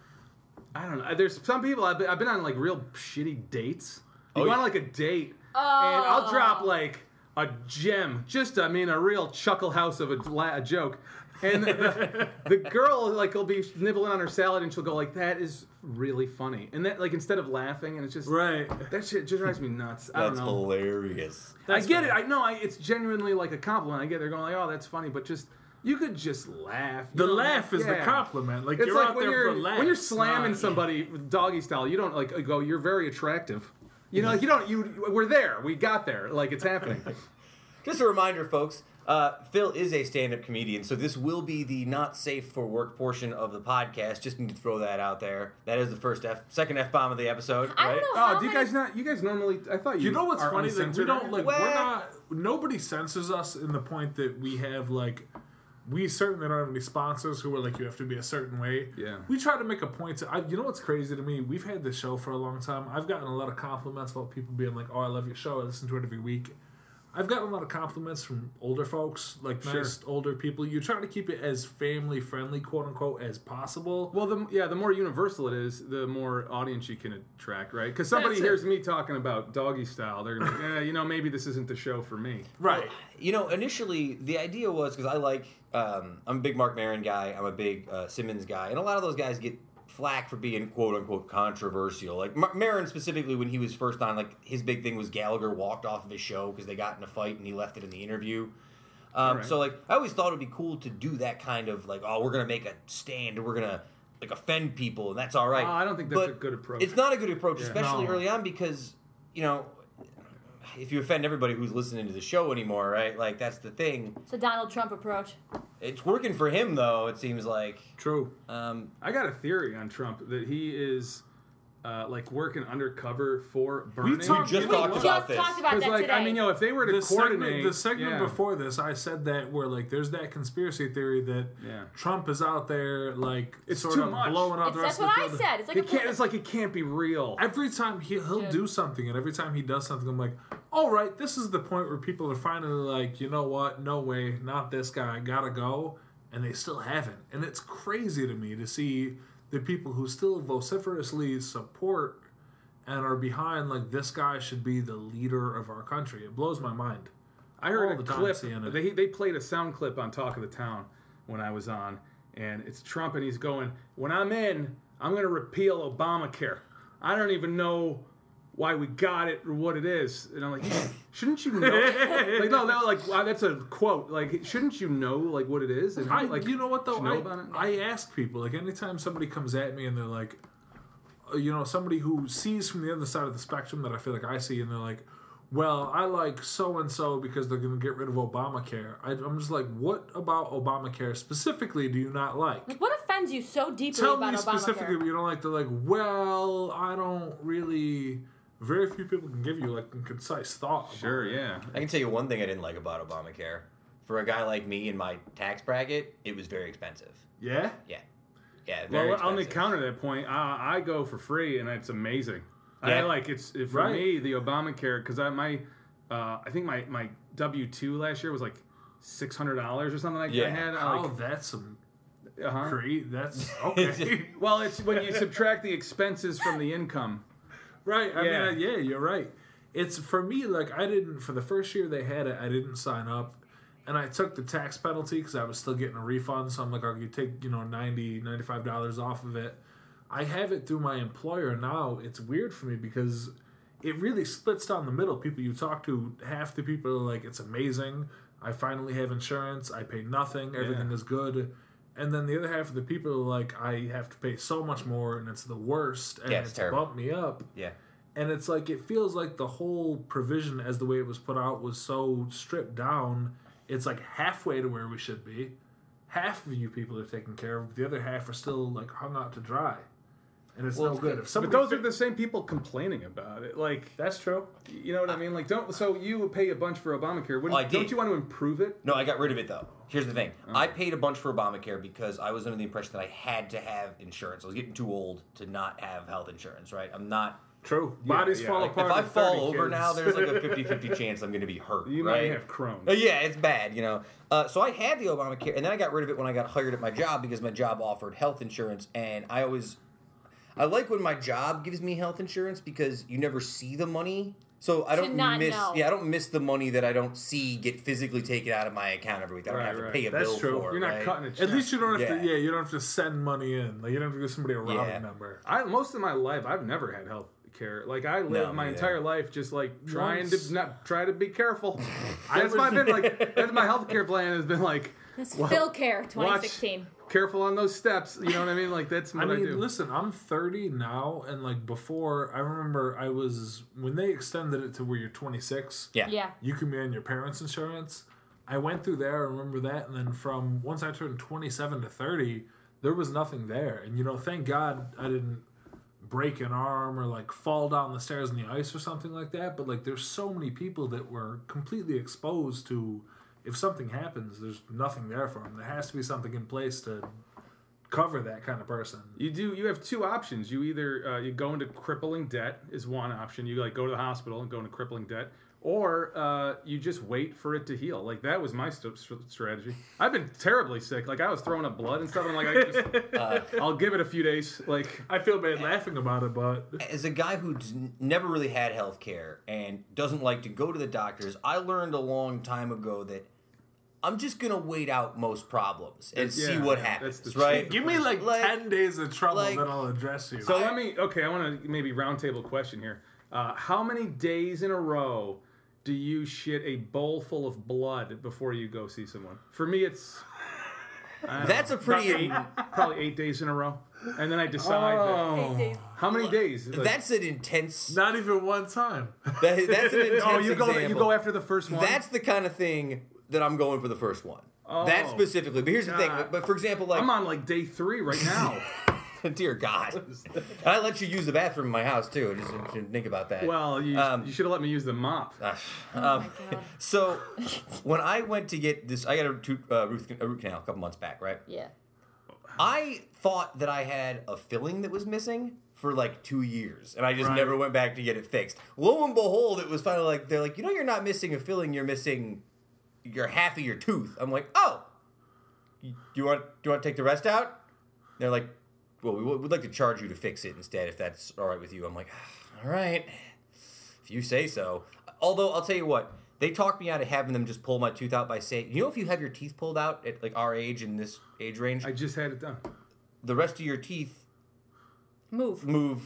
I don't know. There's some people I've been, I've been on like real shitty dates. You Oh, go on like a date, oh. and I'll drop oh. like a gem, just I mean a real chuckle house of a, a joke. And the, the girl like will be nibbling on her salad and she'll go like that is really funny and that like instead of laughing and it's just Right. that shit just drives me nuts. I don't that's know. hilarious. I get it. I know. I, it's genuinely like a compliment. I get. They're going like, "Oh, that's funny," but just you could just laugh. You The don't laugh have- is the compliment. Like It's you're like out there you're for laughs. when you're slamming not- somebody doggy style. You don't like go. You're very attractive. You know, like you don't. You we're there. We got there. Like it's happening. Just a reminder, folks. Uh, Phil is a stand-up comedian, so this will be the not safe for work portion of the podcast. Just need to throw that out there. That is the first f, second f bomb of the episode, I right? don't know Oh, how do you guys not? You guys normally? I thought you. You know what's funny? Like we don't like Well- we're not. Nobody censors us in the point that we have like. We certainly don't have any sponsors who are like you have to be a certain way. Yeah. We try to make a point to. I, you know what's crazy to me? We've had this show for a long time. I've gotten a lot of compliments about people being like, "Oh, I love your show. I listen to it every week." I've gotten a lot of compliments from older folks, like Sure. nice older people. You try to keep it as family friendly, quote unquote, as possible. Well, the yeah, the more universal it is, the more audience you can attract, right? Because somebody That's it. hears me talking about doggy style, they're gonna, yeah, you know, maybe this isn't the show for me. right. You know, initially the idea was because I like, um, I'm a big Marc Maron guy. I'm a big uh, Simmons guy, and a lot of those guys get flack for being quote unquote controversial. Like Mar- Maron specifically, when he was first on, like his big thing was Gallagher walked off of his show because they got in a fight and he left it in the interview. Um, Alright. So like, I always thought it'd be cool to do that kind of like, oh, we're gonna make a stand and we're gonna like offend people, and that's all right. Oh, I don't think that's But a good approach. It's not a good approach, especially No. early on, because you know, if you offend everybody who's listening to the show anymore, right? Like that's the thing. It's a Donald Trump approach. It's working for him though. It seems like. True. Um, I got a theory on Trump that he is uh, like working undercover for Bernie. talked- just We talked about just this. talked about that like today. I mean, you know, if they were to the coordinate, segment, the segment yeah. before this, I said that where like there's that conspiracy theory that Yeah. Trump is out there like It's sort too of much. blowing up. It's, the that's rest what of I the field. said. It's like It can't. It's like it can't be real. Every time he he'll Yeah. do something, and every time he does something, I'm like, all right, this is the point where people are finally like, you know what? No way, not this guy. Gotta go, and they still haven't. And it's crazy to me to see the people who still vociferously support and are behind like this guy should be the leader of our country. It blows my mind. I heard all a the clip. They they played a sound clip on Talk of the Town when I was on, and it's Trump, and he's going, "When I'm in, I'm going to repeal Obamacare. I don't even know why we got it or what it is. And I'm like, shouldn't you know? like, no, no, like wow, that's a quote. Like, shouldn't you know like what it is? And I, like, you know what though? should know I, about it? I ask people like anytime somebody comes at me and they're like, uh, you know, somebody who sees from the other side of the spectrum that I feel like I see, and they're like, well, I like so and so because they're going to get rid of Obamacare. I, I'm just like, what about Obamacare specifically do you not like? Like, what offends you so deeply Tell about me specifically what you don't like. They're like, well, I don't really. Very few people can give you like a concise thought. about sure, it. yeah. I can tell you one thing I didn't like about Obamacare. For a guy like me in my tax bracket, it was very expensive. Yeah. Yeah. Yeah, very Well, on the expensive. counter that point, I, I go for free, and it's amazing. I Yeah. like it's it, for Right. me the Obamacare because I my uh, I think my my W two last year was like six hundred dollars or something like Yeah. that. I had I Oh, like, that's some uh-huh. great. That's okay. Well, it's when you subtract the expenses from the income. Right. I Yeah. mean, yeah, you're right. It's for me like I didn't for the first year they had it. I didn't sign up, and I took the tax penalty because I was still getting a refund. So I'm like, you take you know 90 95 dollars off of it. I have it through my employer now. It's weird for me because it really splits down the middle. People you talk to, half the people are like, it's amazing. I finally have insurance. I pay nothing. Everything Yeah. is good. And then the other half of the people are like, I have to pay so much more, and it's the worst, and Yeah, it's it's terrible. bumped me up Yeah. and it's like it feels like the whole provision as the way it was put out was so stripped down it's like halfway to where we should be half of you people are taken care of but the other half are still like hung out to dry and it's Well, no good good. if But those fi- are the same people complaining about it. Like that's true you know what I mean? Like don't so you pay a bunch for Obamacare. Wouldn't, Well, I don't you want to improve it? No, I got rid of it though. Here's the thing. Oh. I paid a bunch for Obamacare because I was under the impression that I had to have insurance. I was getting too old to not have health insurance, right? I'm not. true bodies yeah, fall like, apart If I fall over kids. now, there's like a 50 50 chance I'm going to be hurt. You right? might have Crohn's. Uh, yeah, it's bad, you know. Uh, so I had the Obamacare, and then I got rid of it when I got hired at my job because my job offered health insurance, and I always, I like when my job gives me health insurance because you never see the money, so I don't not miss. know. Yeah, I don't miss the money that I don't see get physically taken out of my account every week. I don't Right, have to right. pay a That's bill true. for. it, You're not right? cutting it. at least you don't have to Yeah. yeah you don't have to send money in like you don't have to give somebody a routing Yeah. number I most of my life I've never had health care. Like I lived No, my me entire life just like trying Once- to not try to be careful. That's my been like that's my healthcare plan has been like It's Well, Phil Care watch 2016. Careful on those steps. You know what I mean? Like that's I what I, mean, do. listen, I'm 30 now, and like before, I remember I was when they extended it to where you're 26. Yeah. Yeah. you can be on your parents' insurance. I went through there, I remember that, and then from once I turned 27 to 30, there was nothing there. And you know, thank God I didn't break an arm or like fall down the stairs in the ice or something like that. But like, there's so many people that were completely exposed to if something happens, there's nothing there for them. There has to be something in place to cover that kind of person. You do. You have two options. You either uh, you go into crippling debt is one option. You like go to the hospital and go into crippling debt, or uh, you just wait for it to heal. Like that was my st- st- strategy. I've been terribly sick. Like I was throwing up blood and stuff. And I'm like, I just, I'll give it a few days. Like I feel bad laughing about it, but As a guy who's never really had health care and doesn't like to go to the doctors, I learned a long time ago that I'm just gonna wait out most problems and see what yeah, happens, that's the right? give me like, Like- 10 days of trouble, like- then I'll address you. so. let me. Okay, I want to maybe roundtable question here. Uh, how many days in a row do you shit a bowl full of blood before you go see someone? For me, it's. That's know, a pretty- about eight, probably eight days in a row, and then I decide. that- Oh. Eight days. How many days? Like- That's an intense. Not even one time. That, that's an intense oh, you go. You go after the first one. That's the kind of thing that I'm going for the first one. that Oh, specifically. But here's the thing. But for example, like I'm on like day three right now. dear God, and I let you use the bathroom in my house too. Just didn't think about that. well, you, Um, you should have let me use the mop. Um, Oh my god. so when I went to get this, I got a, tooth, uh, root, a root canal a couple months back, right? Yeah. I thought that I had a filling that was missing for like two years, and I just Right. never went back to get it fixed. Lo and behold, it was finally like they're like, you know, you're not missing a filling, you're missing your half of your tooth. I'm like, oh, you, you want do you want to take the rest out? They're like, well, we would we'd like to charge you to fix it instead, if that's all right with you. I'm like, ah, all right, if you say so. Although I'll tell you what. They talked me out of having them just pull my tooth out by saying, you know, if you have your teeth pulled out at like our age in this age range, I just had it done. the rest of your teeth Move. move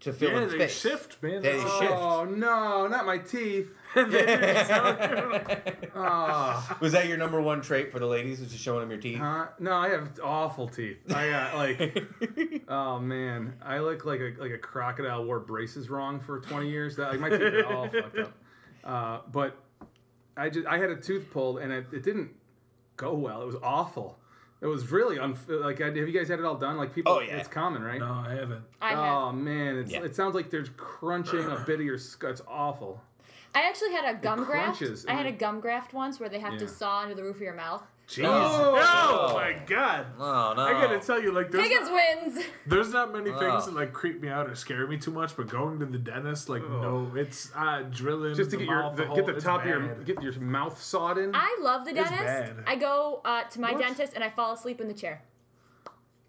to fill Yeah, in they space. shift, man. They That's- shift. Oh no, not my teeth. Oh, Was that your number one trait for the ladies? Was just showing them your teeth? uh, no, I have awful teeth. I got like, oh man, I look like a like a crocodile wore braces wrong for twenty years. That like my teeth are all fucked up. Uh, but I just I had a tooth pulled and it, it didn't go well. It was awful. It was really unf- like. Have you guys had it all done? Like people, Oh, yeah. it's common, right? No, I haven't. I have. Oh man, it's, Yeah. it sounds like there's crunching a bit of your skull. It's awful. I actually had a gum graft. crunches. I had a gum graft once where they have to Yeah. saw into the roof of your mouth. Jeez. Oh! Oh, my god. Oh no! I gotta tell you, like, there's Higgins not, wins. there's not many things Oh. that like creep me out or scare me too much, but going to the dentist, like, no, it's uh, drilling Just to the get your mouth, the, whole- get the it's top of your bad. get your mouth sawed in. I love the It's dentist. bad. I go uh, to my What? dentist and I fall asleep in the chair.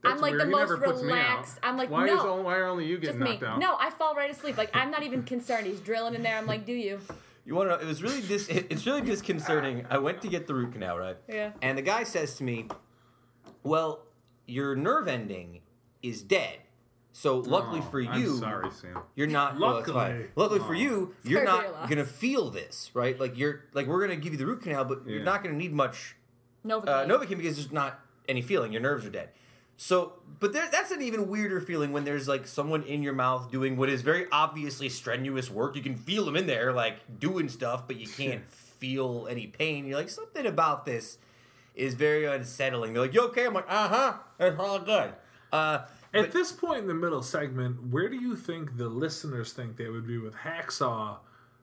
That's I'm like weird. the He most never puts me out. relaxed. I'm like, why no. is only, why are only you Just getting me. knocked out? No, I fall right asleep. Like I'm not even concerned. He's drilling in there. I'm like, do you? You want to know? It was really dis- It's really disconcerting. I went to get the root canal, right? Yeah. And the guy says to me, "Well, your nerve ending is dead. So luckily Oh, for you, I'm sorry, Sam. you're not. Well, Luckily. fine. Luckily for you, you're Sorry for your not gonna feel this, right? Like you're like we're gonna give you the root canal, but you're not gonna need much Novocaine. uh, Novocaine because there's not any feeling. Your nerves are dead. So, but there, that's an even weirder feeling when there's like someone in your mouth doing what is very obviously strenuous work. You can feel them in there, like doing stuff, but you can't feel any pain. You're like, something about this is very unsettling. They're like, you okay? I'm like, uh huh. It's all good. Uh, At this point in the middle segment, where do you think the listeners think they would be with Hacksaw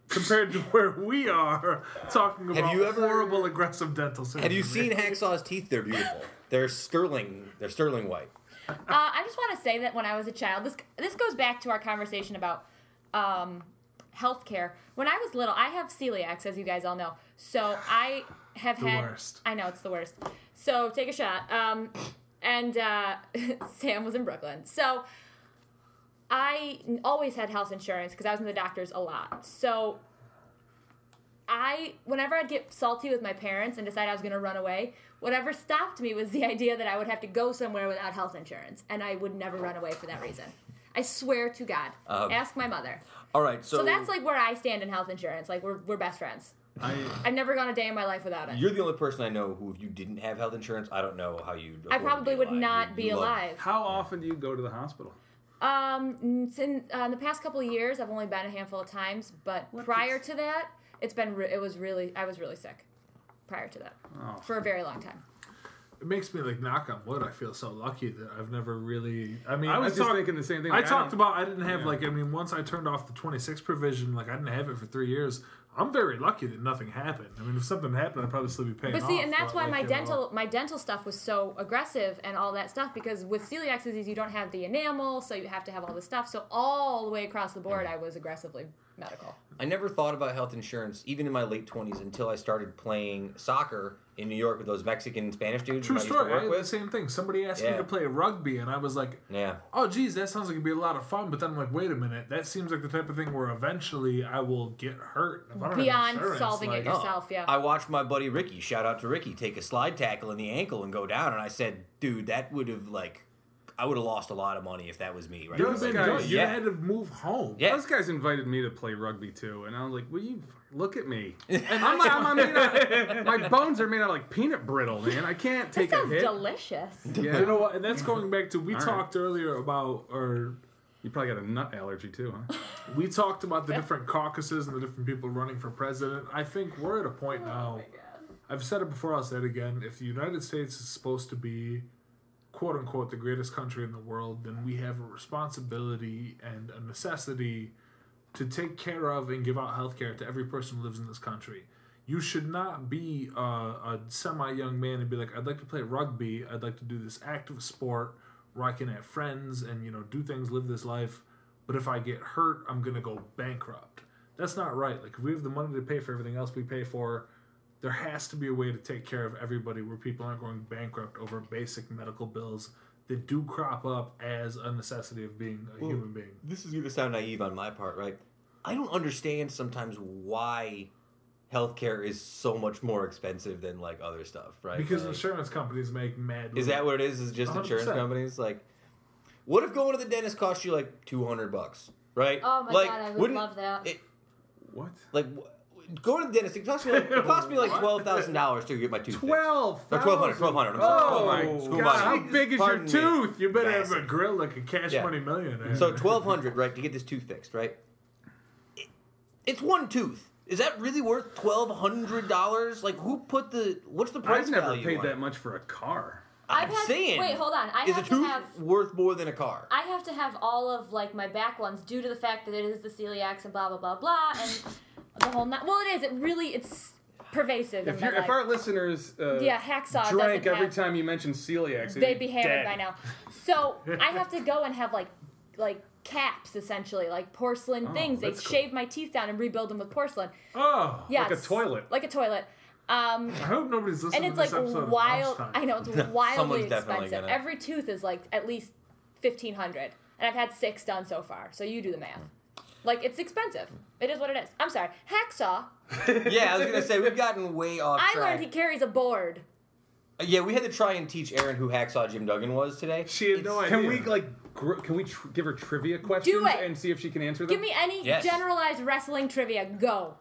compared to where we are talking about have you ever- horrible aggressive dental surgery? have you seen Hacksaw's teeth? They're beautiful. They're sterling. They're sterling white. Uh, I just want to say that when I was a child, this this goes back to our conversation about um, healthcare. When I was little, I have celiacs, as you guys all know. So I have The had. worst. I know it's the worst. So take a shot. Um, and uh, Sam was in Brooklyn. So I n- always had health insurance because I was in the doctors a lot. So I, whenever I'd get salty with my parents and decide I was going to run away, whatever stopped me was the idea that I would have to go somewhere without health insurance, and I would never run away for that reason. I swear to God. Um, Ask my mother. All right, so, So that's like where I stand in health insurance. Like we're we're best friends. I, I've never gone a day in my life without it. you're the only person I know who, if you didn't have health insurance, I don't know how you. I probably would not be alive. how often do you go to the hospital? Um, in, uh, in the past couple of years, I've only been a handful of times, but prior to that, it's been re- it was really I was really sick. Prior to that, Oh. for a very long time. It makes me like knock on wood. I feel so lucky that I've never really. I mean, I was just thinking the same thing. I like, talked about I didn't have Yeah. like I mean once I turned off the 26 provision like I didn't have it for three years. I'm very lucky that nothing happened. I mean if something happened I'd probably still be paying. But see, off, and that's but, why like, my you know, dental my dental stuff was so aggressive and all that stuff because with celiac disease you don't have the enamel, so you have to have all this stuff. So all the way across the board, I was aggressively medical. I never thought about health insurance, even in my late twenties, until I started playing soccer in New York with those Mexican Spanish dudes True who I used story. to I work eh? had the same thing. Somebody asked me to play rugby, and I was like, Yeah, "Oh, geez, that sounds like it'd be a lot of fun." But then I'm like, "Wait a minute, that seems like the type of thing where eventually I will get hurt if I don't Beyond insurance, solving it yourself. Yourself, yeah. Oh, I watched my buddy Ricky, shout out to Ricky, take a slide tackle in the ankle and go down, and I said, "Dude, that would have like, I would have lost a lot of money if that was me." Right? You'd It's have been like, guys- You yeah. had to move home. Yeah. Those guys invited me to play rugby too, and I was like, "Will you look at me? I'm, like, I'm made out, my bones are made out of like peanut brittle, man. I can't That take a sounds hit." delicious. yeah, You know what? And that's going back to we All right. talked earlier about or you probably got a nut allergy too, huh? we talked about the different caucuses and the different people running for president. I think we're at a point oh now. I've said it before. I'll say it again. If the United States is supposed to be, quote unquote, the greatest country in the world, then we have a responsibility and a necessity to take care of and give out health care to every person who lives in this country. You should not be uh, a, a semi young man and be like, I'd like to play rugby. I'd like to do this active sport where I can have friends and you know do things, live this life. But if I get hurt, I'm gonna go bankrupt. That's not right. Like if we have the money to pay for everything else we pay for, there has to be a way to take care of everybody where people aren't going bankrupt over basic medical bills that do crop up as a necessity of being a human being. This is going to sound naive on my part, right? I don't understand sometimes why healthcare is so much more expensive than like other stuff, right? Because Like- insurance companies make mad. Is that what it is? Is just insurance 100%. companies like? What if going to the dentist costs you like two hundred bucks? Right? Oh my like, god, I would wouldn't- love that. It, What? like w- going to the dentist, it cost me like it cost me like twelve thousand dollars to get my tooth. fixed. Twelve. Or 1200, 1200, I'm sorry, Oh my 1200. Who am god! I? How big is Pardon me. your tooth? You better have a Massive. grill like a cash Yeah. money millionaire. So twelve hundred, right, to get this tooth fixed, right? It- It's one tooth. Is that really worth twelve hundred dollars? Like, who put the? What's the price I've never value paid on that much for a car. I'm I've had- saying. wait, hold on. I is have a to tooth have- worth more than a car? I have to have all of like my back ones due to the fact that it is the celiacs and blah blah blah blah and the whole. Not, well, it is. It really it's pervasive. If in my you if our listeners uh, yeah, hacksaw drank every have, time you mentioned celiacs, they'd be hammered by now. So I have to go and have like like caps essentially, like porcelain Oh, things. They cool. shave my teeth down and rebuild them with porcelain. oh, Yeah, Like a toilet. Like a toilet. Um, I hope nobody's listening and it's to this like wild. I know it's wildly expensive. gonna- Every tooth is like at least fifteen hundred, and I've had six done so far. So you do the math. Like it's expensive. It is what it is. I'm sorry. Hacksaw. yeah, I was gonna say we've gotten way off I track. learned he carries a board. Uh, yeah, we had to try and teach Erin who Hacksaw Jim Duggan was today. She had no idea. Can we like gr- can we tr- give her trivia questions it. and see if she can answer them? Give me any Yes. generalized wrestling trivia. Go.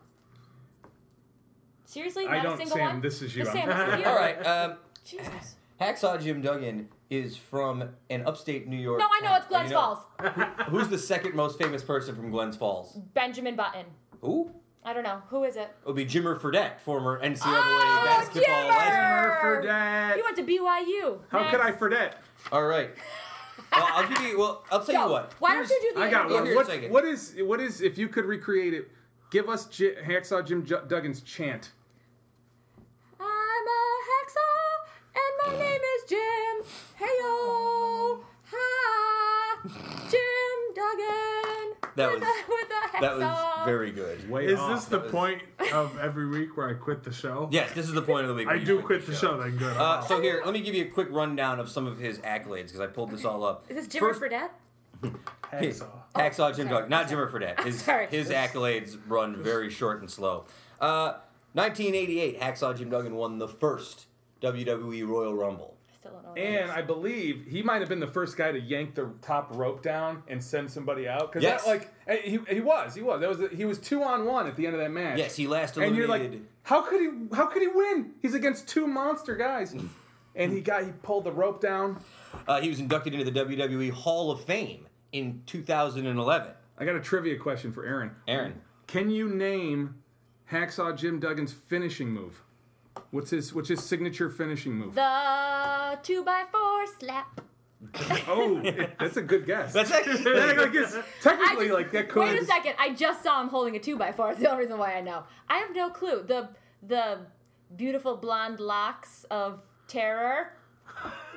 Seriously, I not don't, a single Sam. one. This is you. Just Sam, this is you. All right, um, Jesus. Hacksaw Jim Duggan is from an upstate New York. No, I know it's. Glens You know- Falls. Who's the second most famous person from Glens Falls? Benjamin Button. Who? I don't know. Who is it? It would be Jimmer Fredette, former NCAA Oh, basketball Jimmer! legend. For that. You went to BYU. How could I Next. forget? All right. Well, I'll give you. Well, I'll tell Go. you what. Why Here's- don't you do the I got interview? one. here a What, second. what is what is if you could recreate it? Give us J- Hacksaw Jim Ju- Duggan's chant. That with was- a, with a. That was very good. Way Is off. this the was- point of every week where I quit the show? Yes, this is the point of the week. I you do quit the show. Then good. Uh, so here, let me give you a quick rundown of some of his accolades because I pulled this all up. Is this Jimmer First- Fredette? Hacksaw. Hacksaw Jim. Duggan, not Jimmer Fredette. His, Sorry. his accolades run very short and slow. Uh, 1988, Hacksaw Jim Duggan won the first WWE Royal Rumble. I still don't know. What it And. I believe he might have been the first guy to yank the top rope down and send somebody out. Because Yes. like eh, he, he was he was that was he was two on one at the end of that match. Yes, he last eliminated. and you're like, how could he how could he win? He's against two monster guys. and he got he pulled the rope down. uh, he was inducted into the WWE Hall of Fame in 2011. I got a trivia question for Erin. Erin, Can you name Hacksaw Jim Duggan's finishing move? What's his what's his signature finishing move? the two by four slap. oh, it- that's a good guess. that's actually. Yeah, I guess technically I- like that could. Wait a second. I just saw him holding a two by four. That's the only reason why I know. I have no clue. The the beautiful blonde locks of terror.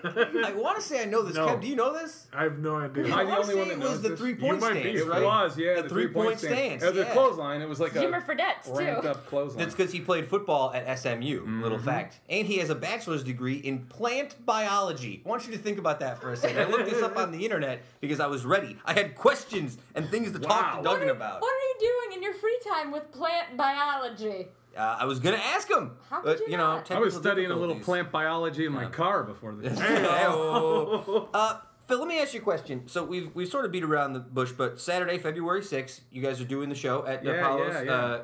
I want to say I know this. No. Kev, do you know this? I have no idea. Am I I the only to one say that it was knows the this? three point might be. stance, It right? was, yeah, The the, three-point three-point stance, Uh, the yeah. clothesline, it was like Jimmer a Fredette's ramped too. up clothesline. That's because he played football at SMU. Little fact. And he has a bachelor's degree in plant biology. I want you to think about that for a second. I looked this up on the internet because I was ready. I had questions and things to talk Wow. to Duggan What are, about. what are you doing in your free time with plant biology? Uh, I was gonna ask him, How could but you you know, not? I was studying a little plant biology in my car before this. Uh, Phil, let me ask you a question. So we've we've sort of beat around the bush, but Saturday, February sixth, you guys are doing the show at Yeah, DiPaolo's. yeah, yeah. Uh,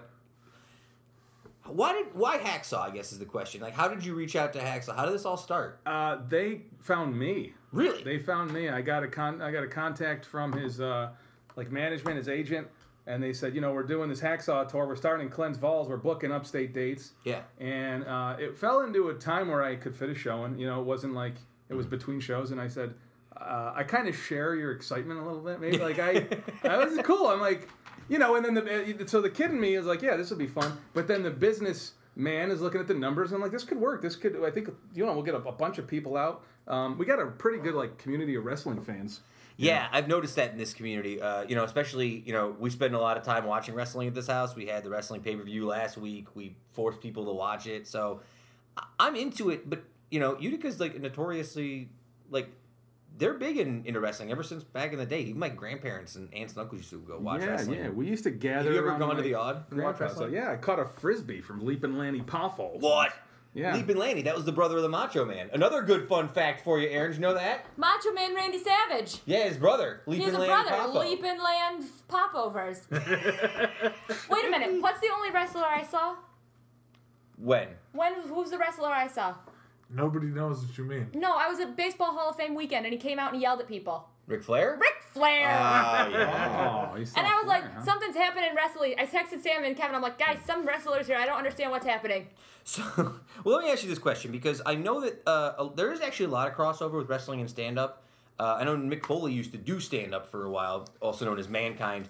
why did why Hacksaw? I guess is the question. Like, how did you reach out to Hacksaw? How did this all start? Uh, they found me. Really? They found me. I got a con. I got a contact from his uh, like management, his agent, and they said, you know, we're doing this hacksaw tour. We're starting in Glens Falls. We're booking upstate dates. Yeah. And uh, it fell into a time where I could fit a show in. You know, it wasn't like it Mm-hmm. was between shows, and I said, uh, I kind of share your excitement a little bit. Maybe like I, that was cool. I'm like, you know, and then the so the kid in me is like, yeah, this will be fun. But then the business man is looking at the numbers and I'm like, this could work. This could, I think, you know, we'll get a, a bunch of people out. Um, we got a pretty good like community of wrestling fans. Yeah, I've noticed that in this community. Uh, you know, especially you know, we spend a lot of time watching wrestling at this house. We had the wrestling pay per view last week. We forced people to watch it, so I'm into it. But you know, Utica's like notoriously like they're big in, into wrestling ever since back in the day. Even my grandparents and aunts and uncles used to go watch yeah, wrestling. yeah. We used to gather. Have you ever gone to the Aud and watch wrestling? Yeah, I caught a frisbee from Leaping Lanny Poffles. What? Yeah. Leaping Lanny, that was the brother of the Macho Man. Another good fun fact for you, Erin. Did you know that? Macho Man Randy Savage. Yeah, his brother. He Leaping has a Lanny brother, Poffo. Leaping Land Popovers. Wait a minute, what's the only wrestler I saw? When? When who's the wrestler I saw? Nobody knows what you mean. No, I was at Baseball Hall of Fame weekend and he came out and he yelled at people. Ric Flair? Ric Flair! Ah, yeah. Oh, and I was like, huh? something's happening in wrestling. I texted Sam and Kevin. I'm like, guys, some wrestlers here. I don't understand what's happening. So, well, let me ask you this question because I know that uh, there is actually a lot of crossover with wrestling and stand up. Uh, I know Mick Foley used to do stand up for a while, also known as Mankind.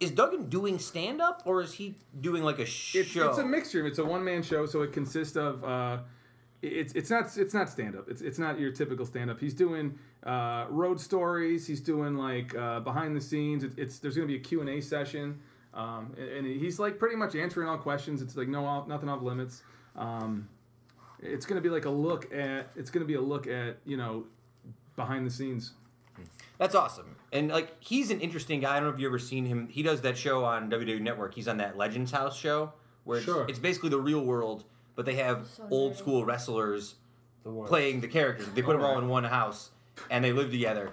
Is Duggan doing stand up or is he doing like a show? It's, it's a mixture. It's a one man show, so it consists of. Uh, it's it's not it's not stand up. It's it's not your typical stand up. He's doing uh, road stories. He's doing like uh, behind the scenes. It, it's there's gonna be a Q and A session, um, and, and he's like pretty much answering all questions. It's like no off- nothing off limits. Um, it's gonna be like a look at it's gonna be a look at you know behind the scenes. That's awesome. And like he's an interesting guy. I don't know if you ever seen him. He does that show on WWE Network. He's on that Legends House show where it's, Sure. it's basically the real world, but they have So old nerdy. school wrestlers The playing the characters. They put them all in one house and they live together.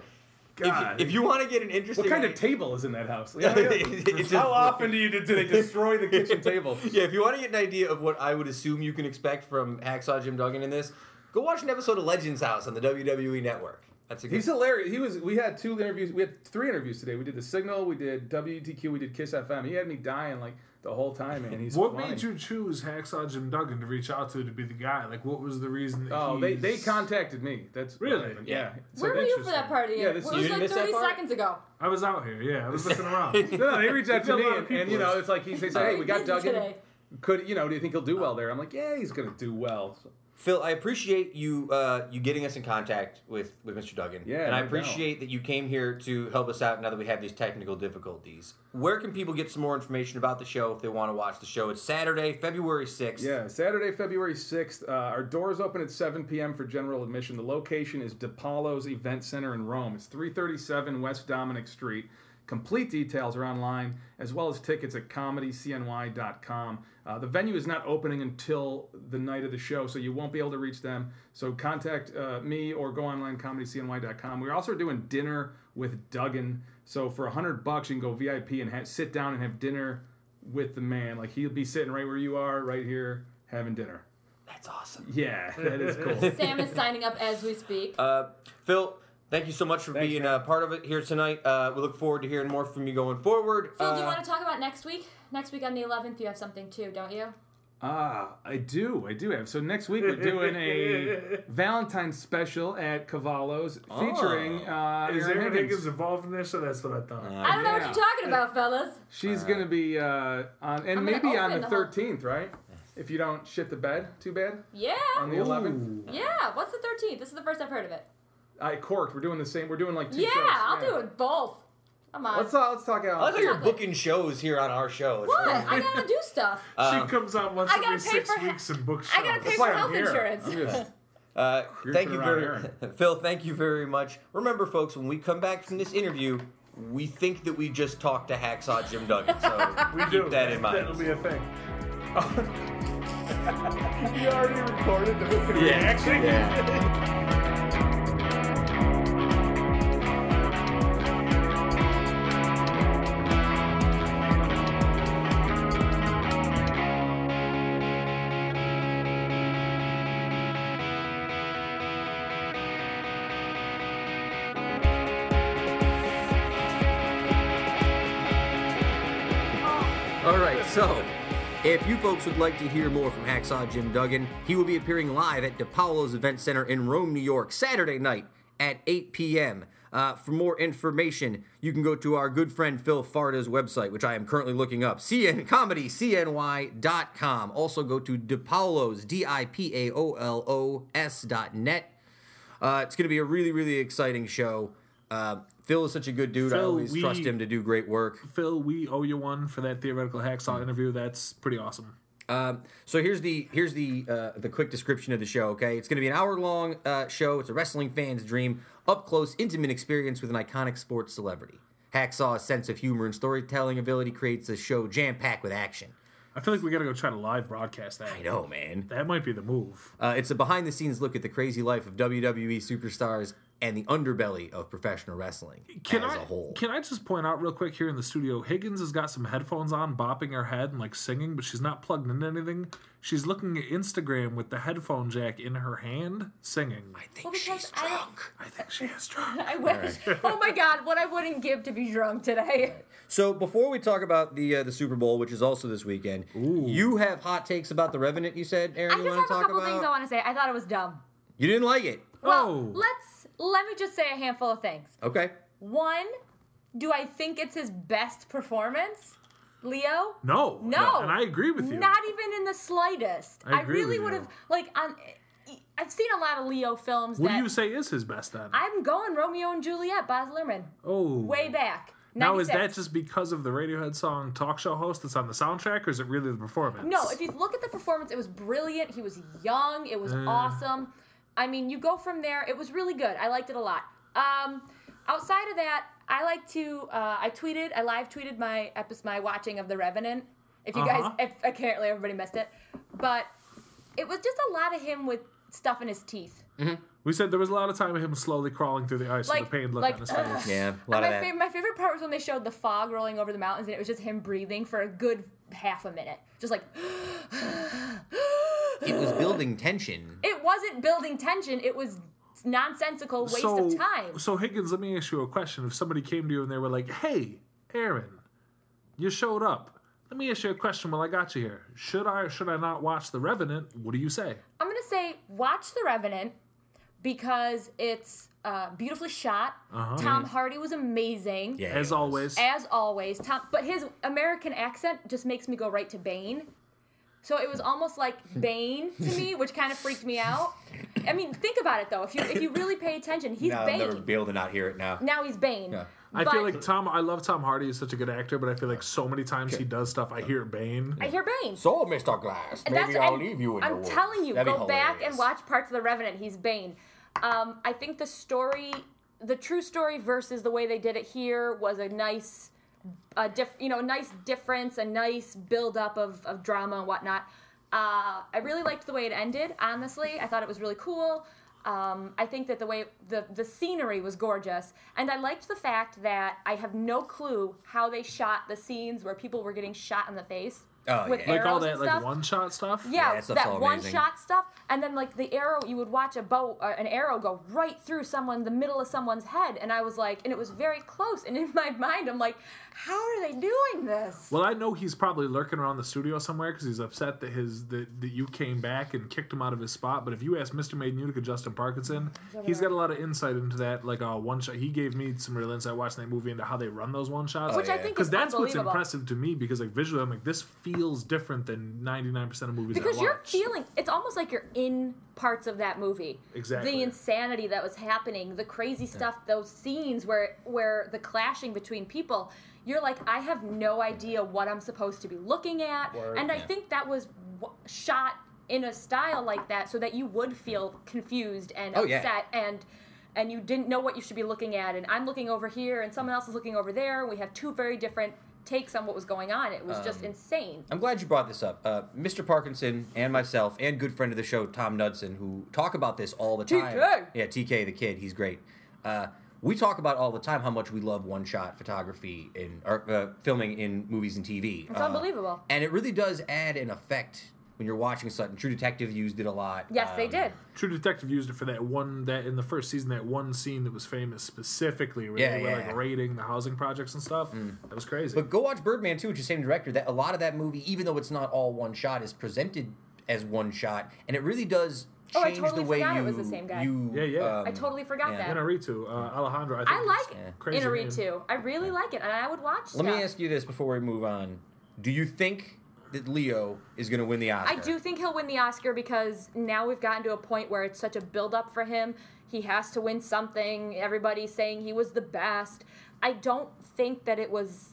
If, God. if you want to get an interesting, What kind of table is in that house? How just- often do you do they destroy the kitchen table? yeah, if you want to get an idea of what I would assume you can expect from Hacksaw Jim Duggan in this, go watch an episode of Legends House on the WWE Network. That's a good. He's hilarious. He was. We had two interviews. We had three interviews today. We did the Signal. We did WTQ. We did Kiss FM. He had me dying like the whole time, man. He's What funny. made you choose Hacksaw Jim Duggan to reach out to to be the guy? Like, what was the reason that Oh, they, they contacted me. That's Really? happened. Yeah. Yeah. So Where were you for that interesting. party? Yeah, it this- was you didn't like 30 seconds ago. I was out here. Yeah, I was looking around. No, no, they reached out to me, and, and you know, it's like he they say, "Hey, we got Duggan. today. Could you know? Do you think he'll do well there?" I'm like, "Yeah, he's gonna do well." So- Phil, I appreciate you uh, you getting us in contact with, with Mr. Duggan. Yeah, and I no appreciate that you came here to help us out now that we have these technical difficulties. Where can people get some more information about the show if they want to watch the show? It's Saturday, February 6th. Yeah, Saturday, February 6th. Uh, our doors open at 7 p.m. for general admission. The location is DiPaolo's Event Center in Rome. It's 337 West Dominic Street. Complete details are online, as well as tickets at comedycny.com. Uh, the venue is not opening until the night of the show, so you won't be able to reach them. So contact uh, me or go online, comedycny.com. We're also doing dinner with Duggan. So for 100 bucks, you can go VIP and ha- sit down and have dinner with the man. Like he'll be sitting right where you are, right here, having dinner. That's awesome. Yeah, that is cool. Sam is signing up as we speak. Uh, Phil, thank you so much for Thanks, being man. a part of it here tonight. Uh, we look forward to hearing more from you going forward. Phil, do you Uh, want to talk about next week? Next week on the 11th, you have something too, don't you? Ah, I do, I do have. So next week we're doing a Valentine's special at Cavallo's featuring uh, Is Erin Aaron Higgins. Higgins involved in this? So that's what I thought. I don't know what you're talking about, fellas. She's gonna be uh, on, and I'm maybe on the the whole- 13th, right? If you don't shit the bed too bad Yeah. on the 11th. Yeah. What's the 13th? This is the first I've heard of it. I corked. We're doing the same. We're doing like two Yeah, shows. I'll do it both. Come on. Let's uh, let's talk I like out. how you're booking shows here on our show. It's what? really- I gotta do stuff. Um, she comes out once I every six for he- weeks and books I gotta shows. pay That's for health insurance. Just- Uh, thank you very, Phil. Thank you very much. Remember, folks, when we come back from this interview, we think that we just talked to Hacksaw Jim Duggan. So We keep do. that in mind. That'll be a thing. you already recorded the Yeah. reaction. All folks would like to hear more from Hacksaw Jim Duggan, he will be appearing live at DiPaolo's Event Center in Rome, New York, Saturday night at 8 p.m. Uh, for more information, you can go to our good friend Phil Farda's website, which I am currently looking up, cncomedycny.com. Also go to DiPaolo's, D-I-P-A-O-L-O-S dot net. Uh, it's going to be a really, really exciting show. Uh, Phil is such a good dude. I always we- trust him to do great work. Phil, we owe you one for that theoretical hacksaw interview. That's pretty awesome. Um, so here's the here's the uh, the quick description of the show. Okay, it's going to be an hour long uh, show. It's a wrestling fan's dream, up close, intimate experience with an iconic sports celebrity. Hacksaw's sense of humor and storytelling ability creates a show jam packed with action. I feel like we gotta go try to live broadcast that. I know, man. That might be the move. Uh, it's a behind the scenes look at the crazy life of WWE superstars and the underbelly of professional wrestling Can as I a whole. can I just point out real quick here in the studio? Higgins has got some headphones on, bopping her head and like singing, but she's not plugged into anything. She's looking at Instagram with the headphone jack in her hand, singing. I think Well, she's I drunk. I think she is drunk. I wish. Oh my god, what I wouldn't give to be drunk today. So before we talk about the uh, the Super Bowl, which is also this weekend, you have hot takes about the Revenant. You said, Erin, I you just have to a couple about? things I want to say. I thought it was dumb. you didn't like it. Well, Oh. let's let me just say a handful of things. Okay. One, do I think it's his best performance? Leo? No, No. and I agree with you. Not even in the slightest. I I, really would have like on um, I've seen a lot of Leo films what that do you say is his best then? I'm going Romeo and Juliet, Baz Luhrmann. oh, Way back. Now is that just because of the Radiohead song "Talk Show Host" that's on the soundtrack, or is it really the performance? No, if you look at the performance, it was brilliant. He was young. It was eh. awesome. I mean, you go from there. It was really good. I liked it a lot. Um, outside of that, I like to. Uh, I tweeted. I live tweeted my episode, my watching of The Revenant. If you Uh-huh. guys, if apparently everybody missed it, but it was just a lot of him with stuff in his teeth. we said there was a lot of time of him slowly crawling through the ice Like- with a pained look like, on his ugh. face. Yeah, a lot And of my, that. favorite, my favorite part was when they showed the fog rolling over the mountains, and it was just him breathing for a good half a minute, just like. It was building tension. It wasn't building tension. It was nonsensical waste so, of time. So Higgins, let me ask you a question. If somebody came to you and they were like, "Hey, Erin, you showed up. Let me ask you a question while I got you here. Should I or should I not watch The Revenant? What do you say?" I'm gonna say watch The Revenant because it's uh, beautifully shot. Tom Hardy was amazing. Yeah, As always, As always, Tom, but his American accent just makes me go right to Bane. So it was almost like Bane to me, which kind of freaked me out. I mean, think about it though. If you if you really pay attention, he's Now I'll Bane. never be able to not hear it now. now he's Bane. Yeah. I But feel like Tom. I love Tom Hardy. He's such a good actor, but I feel like so many times he does stuff. I hear Bane. I hear Bane. So, Mr. Glass, And maybe that's- I'll and leave you in the I'm woods. telling you, That'd go back and watch parts of The Revenant. He's Bane. Um, I think the story, the true story versus the way they did it here was a nice, a diff, you know, a nice difference, a nice buildup of, of drama and whatnot. Uh, I really liked the way it ended. Honestly, I thought it was really cool. Um, I think that the way the the scenery was gorgeous, and I liked the fact that I have no clue how they shot the scenes where people were getting shot in the face Oh, with yeah. like all that like one shot stuff. Yeah, that that one shot stuff, and then like the arrow, you would watch a bow, uh, an arrow go right through someone, the middle of someone's head, and I was like, and it was very close, and in my mind, I'm like, how are they doing this? Well, I know he's probably lurking around the studio somewhere because he's upset that his that, that you came back and kicked him out of his spot. But if you ask Mr. Made in Utica, Justin Parkinson, he's got a lot of insight into that. Like uh, one shot, he gave me some real insight watching that movie into how they run those one shots. Which I yeah. think because that's what's impressive to me. Because like visually, I'm like, this feels different than 99 percent of movies Because I you're watch. feeling, it's almost like you're in parts of that movie. Exactly. The insanity that was happening, the crazy stuff, those scenes where where the clashing between people. You're like, I have no idea what I'm supposed to be looking at, Word. and I Yeah. think that was w- shot in a style like that so that you would feel confused and Oh, yeah. upset and and you didn't know what you should be looking at and I'm looking over here and someone else is looking over there we have two very different takes on what was going on it was Um, just insane I'm glad you brought this up. Uh, Mr. Parkinson and myself and good friend of the show, Tom Knudsen, who talk about this all the time. TK. Yeah, TK the kid, he's great. Uh, we talk about all the time how much we love one-shot photography in or uh, filming in movies and TV. It's Uh, unbelievable. and it really does add an effect when you're watching something. True Detective used it a lot. yes they Um, did True Detective used it for that one that in the first season that one scene that was famous specifically where Yeah, they were yeah. like raiding the housing projects and stuff. That was crazy. But go watch Birdman too, which is the same director. That a lot of that movie, even though it's not all one shot, is presented as one shot, and it really does Oh, I change totally the way forgot you it was the same guy. you. Yeah, yeah. um, I totally forgot yeah. that Inarritu, uh, Alejandro. I, think I like is crazy name. Inarritu. I really like it, and I would watch. Let me ask you this before we move on: Do you think that Leo is going to win the Oscar? I do think he'll win the Oscar because now we've gotten to a point where it's such a build up for him. He has to win something. Everybody's saying he was the best. I don't think that it was.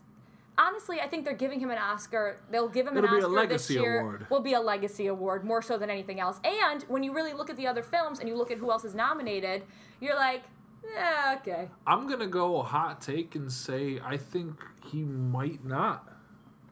Honestly, I think they're giving him an Oscar. They'll give him It'll an be a Oscar legacy this year. award. Will be a legacy award more so than anything else. And when you really look at the other films and you look at who else is nominated, you're like, yeah, okay. I'm gonna go a hot take and say I think he might not.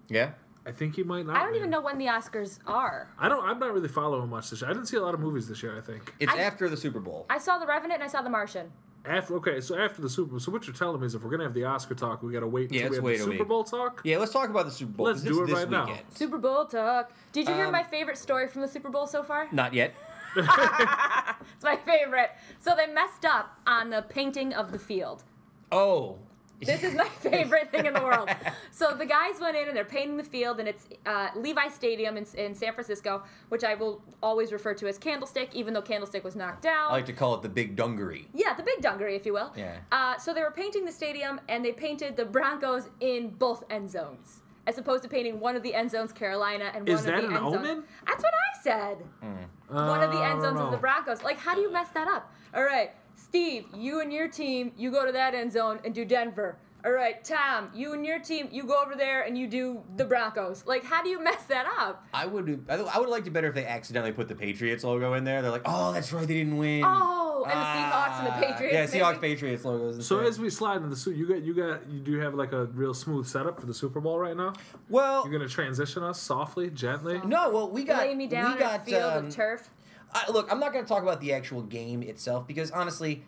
Yeah. I think he might not. I don't man. even know when the Oscars are. I don't. I'm not really following much this year. I didn't see a lot of movies this year. I think It's I- after the Super Bowl. I saw The Revenant and I saw The Martian. After. Okay, so after the Super Bowl. So what you're telling me is, if we're gonna have the Oscar talk, we gotta wait Yeah, until we let's have wait the a Super week. Bowl talk. yeah, let's talk about the Super Bowl. Let's 'cause do this, it this right now. weekend. Super Bowl talk. Did you hear Um, my favorite story from the Super Bowl so far? Not yet. It's my favorite. So they messed up on the painting of the field. Oh. This is my favorite thing in the world. So the guys went in and they're painting the field, and it's uh, Levi Stadium in, in San Francisco, which I will always refer to as Candlestick, even though Candlestick was knocked down. I like to call it the Big Dungaree. Yeah, the big dungaree, if you will. Yeah. Uh, so they were painting the stadium, and they painted the Broncos in both end zones, as opposed to painting one of the end zones Carolina and one Is of the an end zones. omen? That's what I said. One of the Uh, end zones of the. Broncos. Like, how do you mess that up? All right, Steve, you and your team, you go to that end zone and do Denver. All right, Tom, you and your team, you go over there and you do the Broncos. Like, how do you mess that up? I would I I would like it better if they accidentally put the Patriots logo in there. They're like, oh, that's right, they didn't win. Oh, and the Seahawks and the Ah. Patriots, Yeah, Seahawks maybe. Patriots logos. So as we slide into the suit, you got you got you do have like a real smooth setup for the Super Bowl right now. well, You're gonna transition us softly, gently. no, well, we got Lay me down we got field um, of turf. I, look, I'm not going to talk about the actual game itself because honestly,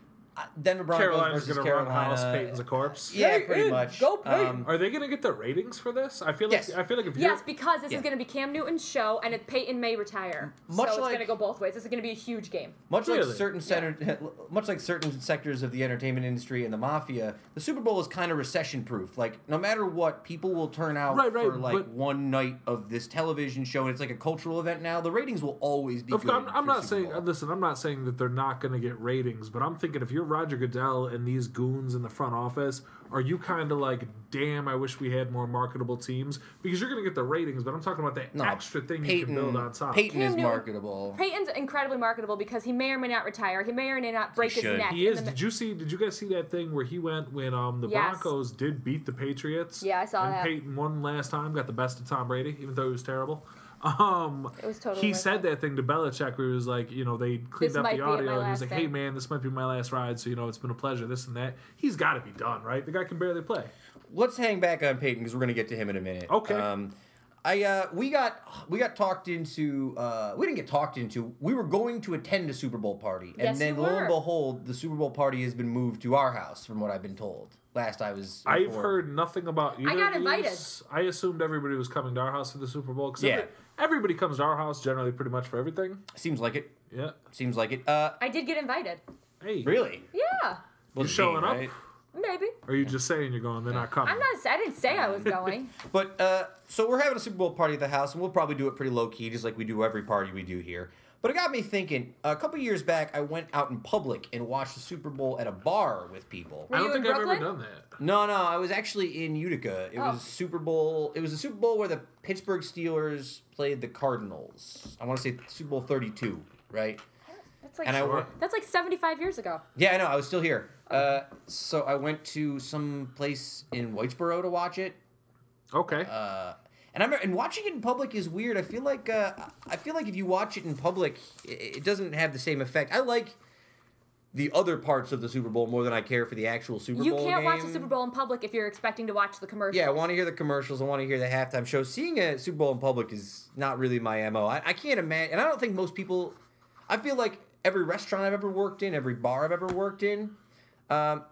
Denver Broncos Carolina's versus gonna run Carolina. house. Peyton's a corpse. Yeah, Hey, pretty hey, much. go Peyton. Um, Are they gonna get the ratings for this? I feel like Yes. I feel like if Yes, you're because this Yeah. is going to be Cam Newton's show, and it, Peyton may retire. Much so it's like- going to go both ways. This is going to be a huge game. Much Really? like certain center, much like certain sectors of the entertainment industry and the mafia, the Super Bowl is kind of recession proof. Like no matter what, people will turn out Right, right, for like but- one night of this television show, and it's like a cultural event now. The ratings will always be Of good. course, I'm, I'm for not Super saying. Bowl. Listen, I'm not saying that they're not going to get ratings, but I'm thinking if you're Roger Goodell and these goons in the front office, are you kind of like, damn, I wish we had more marketable teams because you're going to get the ratings, but I'm talking about that No, extra thing you Peyton, can build on top. Peyton Cam is Newton- marketable. Peyton's incredibly marketable because he may or may not retire. He may or may not break his should. neck. He is. the Did you see? Did you guys see that thing where he went when um the Yes. Broncos did beat the Patriots? Yeah, I saw and that. Peyton won last time, got the best of Tom Brady, even though he was terrible. Um, It was totally He said it. that thing to Belichick, where he was like, you know, they cleaned This up the audio, and he was like, thing. "Hey man, this might be my last ride, so you know, it's been a pleasure. This and that." He's got to be done, right? The guy can barely play. Let's hang back on Peyton because we're gonna get to him in a minute. Okay. Um, I uh, we got we got talked into. Uh, we didn't get talked into. We were going to attend a Super Bowl party, and Yes, then you lo were. and behold, the Super Bowl party has been moved to our house, from what I've been told. Last I was. I've heard nothing about either. I got of invited. these. I assumed everybody was coming to our house for the Super Bowl. 'cause Yeah. every- everybody comes to our house generally, pretty much for everything. Seems like it. Yeah. Seems like it. Uh, I did get invited. Hey, really? Yeah, Was showing up? right? maybe. Or are you just saying you're going? They're not coming. I'm not. I didn't say I was going. But uh, so we're having a Super Bowl party at the house, and we'll probably do it pretty low key, just like we do every party we do here. But it got me thinking. A couple years back, I went out in public and watched the Super Bowl at a bar with people. I don't think I've ever done that. No, no, I was actually in Utica. It Oh. was Super Bowl. It was a Super Bowl where the Pittsburgh Steelers played the Cardinals. I want to say Super Bowl thirty-two, right? That's like And I Sure. went. that's like 75 years ago. Yeah, I know. I was still here. Uh, so I went to some place in Whitesboro to watch it. Okay. Uh, and I remember, and watching it in public is weird. I feel like uh, I feel like if you watch it in public, it, it doesn't have the same effect. I like the other parts of the Super Bowl more than I care for the actual Super You Bowl. You can't watch game. the Super Bowl in public if you're expecting to watch the commercials. Yeah, I want to hear the commercials. I want to hear the halftime show. Seeing a Super Bowl in public is not really my mo. I, I can't imagine, and I don't think most people. I feel like every restaurant I've ever worked in, every bar I've ever worked in, um,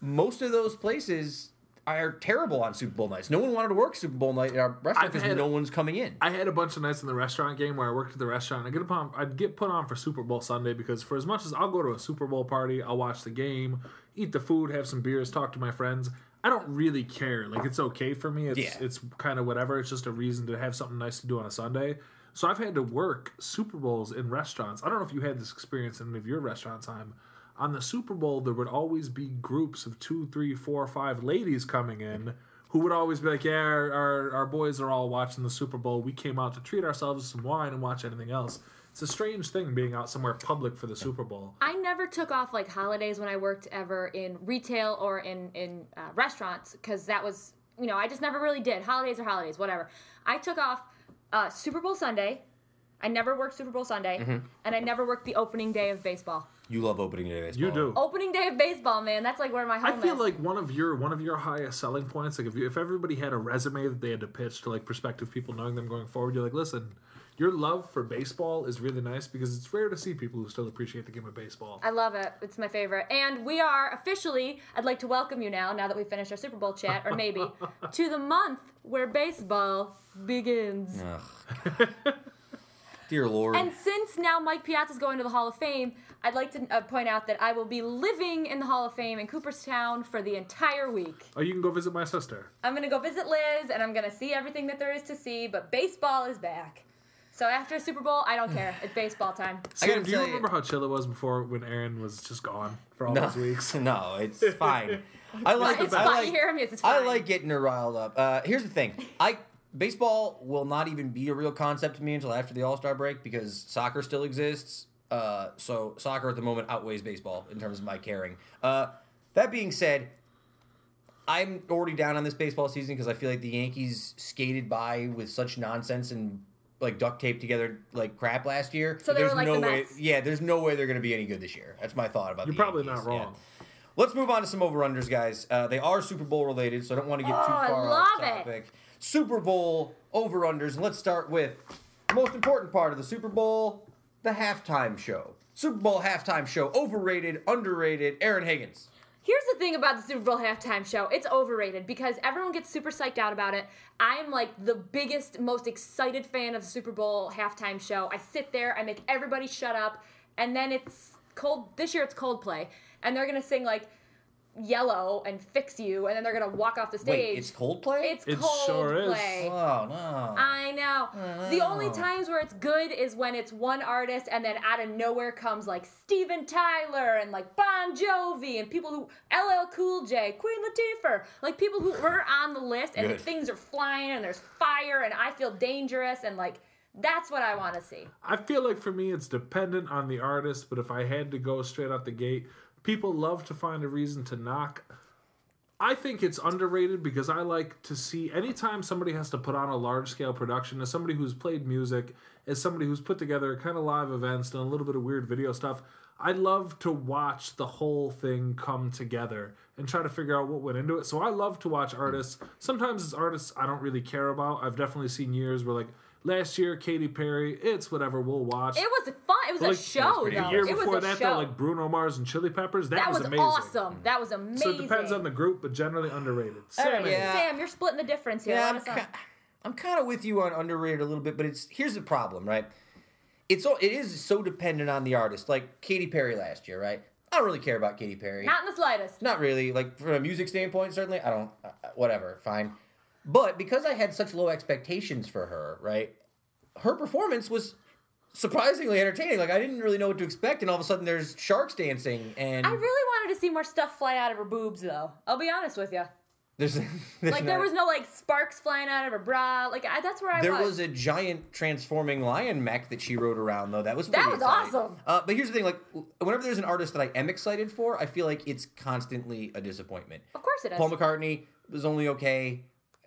most of those places are terrible on Super Bowl nights. No one wanted to work Super Bowl night at our restaurant because no one's coming in. I had a bunch of nights in the restaurant game where I worked at the restaurant. I get upon, I'd get put on for Super Bowl Sunday because for as much as I'll go to a Super Bowl party, I'll watch the game, eat the food, have some beers, talk to my friends. I don't really care. Like it's okay for me. It's Yeah. it's kind of whatever. It's just a reason to have something nice to do on a Sunday. So I've had to work Super Bowls in restaurants. I don't know if you had this experience in any of your restaurant time. On the Super Bowl, there would always be groups of two, three, four, five ladies coming in who would always be like, "Yeah, our, our, our boys are all watching the Super Bowl. We came out to treat ourselves to some wine and watch anything else." It's a strange thing being out somewhere public for the Super Bowl. I never took off like holidays when I worked ever in retail or in in uh, restaurants because that was you know I just never really did. Holidays are holidays, whatever. I took off uh, Super Bowl Sunday. I never worked Super Bowl Sunday, Mm-hmm. and I never worked the opening day of baseball. You love opening day baseball. You do. Opening day of baseball, man, that's like where my heart. I feel is. like one of your one of your highest selling points, like if you, if everybody had a resume that they had to pitch to like prospective people knowing them going forward, you're like, listen, your love for baseball is really nice because it's rare to see people who still appreciate the game of baseball. I love it. It's my favorite. And we are officially, I'd like to welcome you now, now that we finished our Super Bowl chat, or maybe, to the month where baseball begins. Ugh. Dear Lord. And since now Mike Piazza's going to the Hall of Fame, I'd like to uh, point out that I will be living in the Hall of Fame in Cooperstown for the entire week. oh, you can go visit my sister. I'm going to go visit Liz and I'm going to see everything that there is to see, but baseball is back. So after Super Bowl, I don't care. It's baseball time. I Sam, do you remember how chill it was before when Erin was just gone for all no, those weeks? no, it's fine. I like. It's I fine. like, you hear him? Yes, it's I like getting her riled up. Uh, here's the thing. I baseball will not even be a real concept to me until after the All Star break because soccer still exists. Uh, so soccer at the moment outweighs baseball in terms of my caring. Uh, that being said, I'm already down on this baseball season because I feel like the Yankees skated by with such nonsense and like duct tape together like crap last year. So they there's were like no the way. Mets. Yeah, there's no way they're going to be any good this year. That's my thought about. You're the probably Yankees. not Yeah. wrong. Let's move on to some over unders, guys. Uh, they are Super Bowl related, so I don't want to get too Oh, I far love off it. Super Bowl over unders, let's start with the most important part of the Super Bowl: the halftime show. Super Bowl halftime show, overrated, underrated. Erin Higgins. Here's the thing about the Super Bowl halftime show. It's overrated because everyone gets super psyched out about it. I am like the biggest, most excited fan of the Super Bowl halftime show. I sit there, I make everybody shut up, and then it's cold. This year it's Coldplay, and they're gonna sing like "Yellow" and "Fix You," and then they're gonna walk off the stage. Wait, it's Coldplay. It's It Coldplay. sure is. oh no. I know. The only Oh. times where it's good is when it's one artist and then out of nowhere comes like Steven Tyler and like Bon Jovi and people who LL Cool J, Queen Latifah, like people who were on the list and Good. things are flying and there's fire and I feel dangerous and like that's what I want to see. I feel like for me, it's dependent on the artist, but if I had to go straight out the gate, people love to find a reason to knock. I think it's underrated because I like to see anytime somebody has to put on a large scale production, as somebody who's played music, as somebody who's put together kind of live events, done a little bit of weird video stuff, I love to watch the whole thing come together and try to figure out what went into it. So I love to watch artists. Sometimes it's artists I don't really care about. I've definitely seen years where like last year Katy Perry, it's whatever we'll watch. It was fun. It was Like, a show the though. year it before was a that, show. though, like Bruno Mars and Chili Peppers, that, that was, was amazing. awesome. That was amazing. So it depends on the group, but generally underrated. Sammy. yeah. Sam, you're splitting the difference here. Yeah, I'm, us ki- I'm kind of with you on underrated a little bit, but it's here's the problem, right? It's so it is so dependent on the artist. Like Katy Perry last year, right? I don't really care about Katy Perry. Not in the slightest. Not really. Like from a music standpoint, certainly, I don't. Uh, whatever, fine. But because I had such low expectations for her, right? Her performance was surprisingly entertaining. Like I didn't really know what to expect, and all of a sudden there's sharks dancing, and I really wanted to see more stuff fly out of her boobs, though. I'll be honest with you. there's, there's Like there was no like sparks flying out of her bra. Like I, that's where I was. There was. was a giant transforming lion mech that she rode around, though. That was That was exciting. awesome. Uh, but here's the thing: like, whenever there's an artist that I am excited for, I feel like it's constantly a disappointment. of course it is. Paul McCartney was only okay.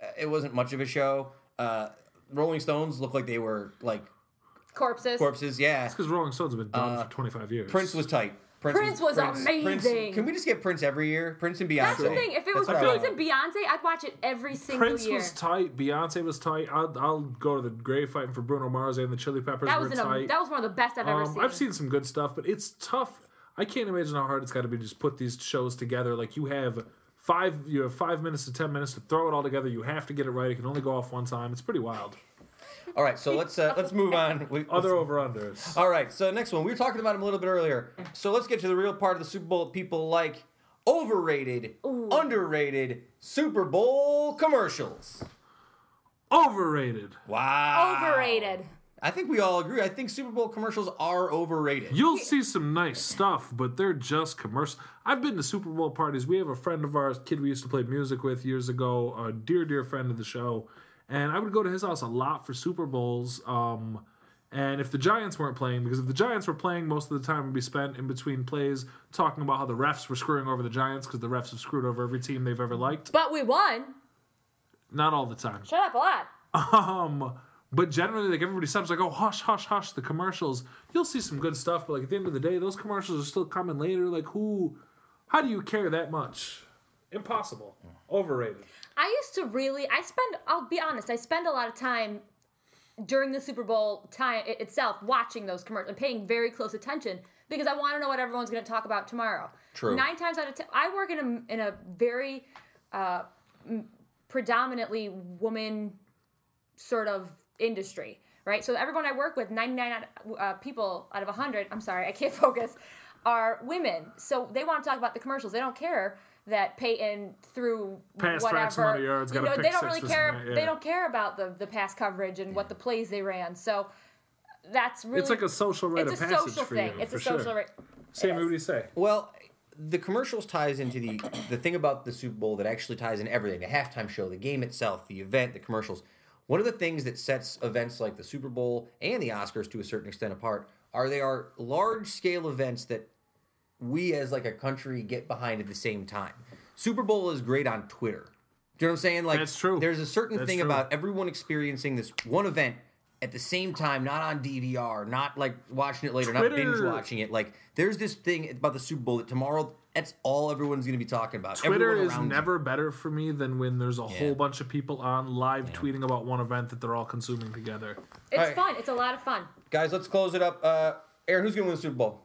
Uh, it wasn't much of a show. Uh, Rolling Stones looked like they were like Corpses. corpses. Yeah. It's because Rolling Stones have been done for 25 years. Uh, Prince was tight. Prince was amazing. can we just get Prince every year? Prince and Beyonce. That's the thing. If it was That's what I Prince and Beyonce, I'd watch it every single year. Prince year. was tight. Beyonce was tight. I'll, I'll go to the grave fighting for Bruno Mars and the Chili Peppers that were was an, tight. that was one of the best I've ever Um, seen. I've seen some good stuff, but it's tough. I can't imagine how hard it's got to be to just put these shows together. Like you have five, you have five minutes to ten minutes to throw it all together. You have to get it right. It can only go off one time. It's pretty wild. All right, so let's uh, let's move on. We- Other over unders. All right, so next one. We were talking about him a little bit earlier. So let's get to the real part of the Super Bowl that people like overrated, underrated Super Bowl commercials. Overrated. Wow. Overrated. I think we all agree. I think Super Bowl commercials are overrated. You'll see some nice stuff, but they're just commercial. I've been to Super Bowl parties. We have a friend of ours, kid we used to play music with years ago, a dear, dear friend of the show, and I would go to his house a lot for Super Bowls. Um, and if the Giants weren't playing, because if the Giants were playing, most of the time would be spent in between plays talking about how the refs were screwing over the Giants because the refs have screwed over every team they've ever liked. But we won. Not all the time. Shut up a lot. Um, But generally, like everybody stops, like, oh, hush, hush, hush. The commercials, you'll see some good stuff, but like at the end of the day, those commercials are still coming later. Like, who, how do you care that much? Impossible. Overrated. I used to really. I spend. I'll be honest. I spend a lot of time during the Super Bowl time i- itself watching those commercials and paying very close attention because I want to know what everyone's going to talk about tomorrow. True. Nine times out of ten, I work in a in a very uh, predominantly woman sort of industry, right? So everyone I work with, 99 out, uh, people out of 100, I'm sorry, I can't focus, are women. So they want to talk about the commercials. They don't care that Peyton threw Pass whatever. for X amount of yards, you know, pick they don't really care. that, yeah. They don't care about the the pass coverage and what the plays they ran. So that's really It's like a social rite it's of a passage social for thing. you. it's for a social sure. rite. Sammy, what do you say? Well, the commercials ties into the the thing about the Super Bowl that actually ties in everything: the halftime show, the game itself, the event, the commercials. One of the things that sets events like the Super Bowl and the Oscars to a certain extent apart are they are large scale events that we as like a country get behind at the same time. Super Bowl is great on Twitter. Do you know what I'm saying? Like That's true. There's a certain That's thing true. about everyone experiencing this one event at the same time, not on DVR, not like watching it later, not binge watching it. Like there's this thing about the Super Bowl that tomorrow that's all everyone's going to be talking about. Twitter Everyone is around you. never better for me than when there's a whole bunch of people on live tweeting about one event that they're all consuming together. It's Alright. fun. It's a lot of fun. guys. Let's close it up. Uh, Erin, who's going to win the Super Bowl?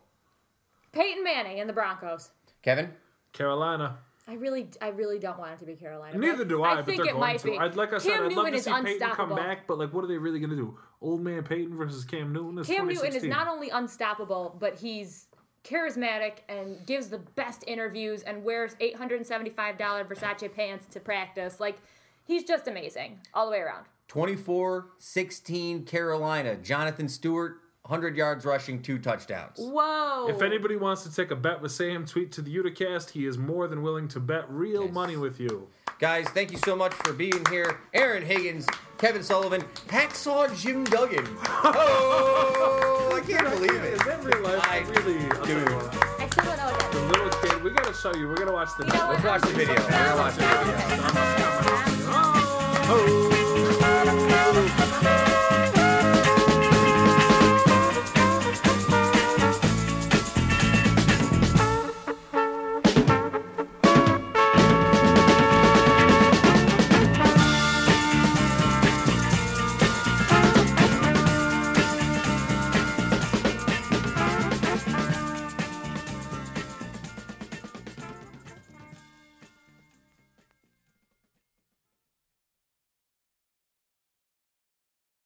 Peyton Manning and the Broncos. Kevin. Carolina. I really, I really don't want it to be Carolina. Neither do I, but think it might to. be. I'd like I said, Cam I'd love to see Peyton come back, but like, what are they really going to do? Old man Peyton versus Cam Newton? It's Cam Newton is not only unstoppable, but he's charismatic and gives the best interviews and wears $875 Versace pants to practice. Like, he's just amazing all the way around. 24-16 Carolina. Jonathan Stewart, 100 yards rushing, two touchdowns. Whoa. If anybody wants to take a bet with Sam, tweet to the Uticast. He is more than willing to bet real Nice. money with you. Guys, thank you so much for being here. Erin Higgins, Kevin Sullivan, Hacksaw Jim Duggan. Oh, I can't believe it. Is that real life? I- really? Dude. I still don't know what that The little kid, we gotta show you. We're gonna watch the You know video. Let's watch the video. We're gonna watch the video. Oh.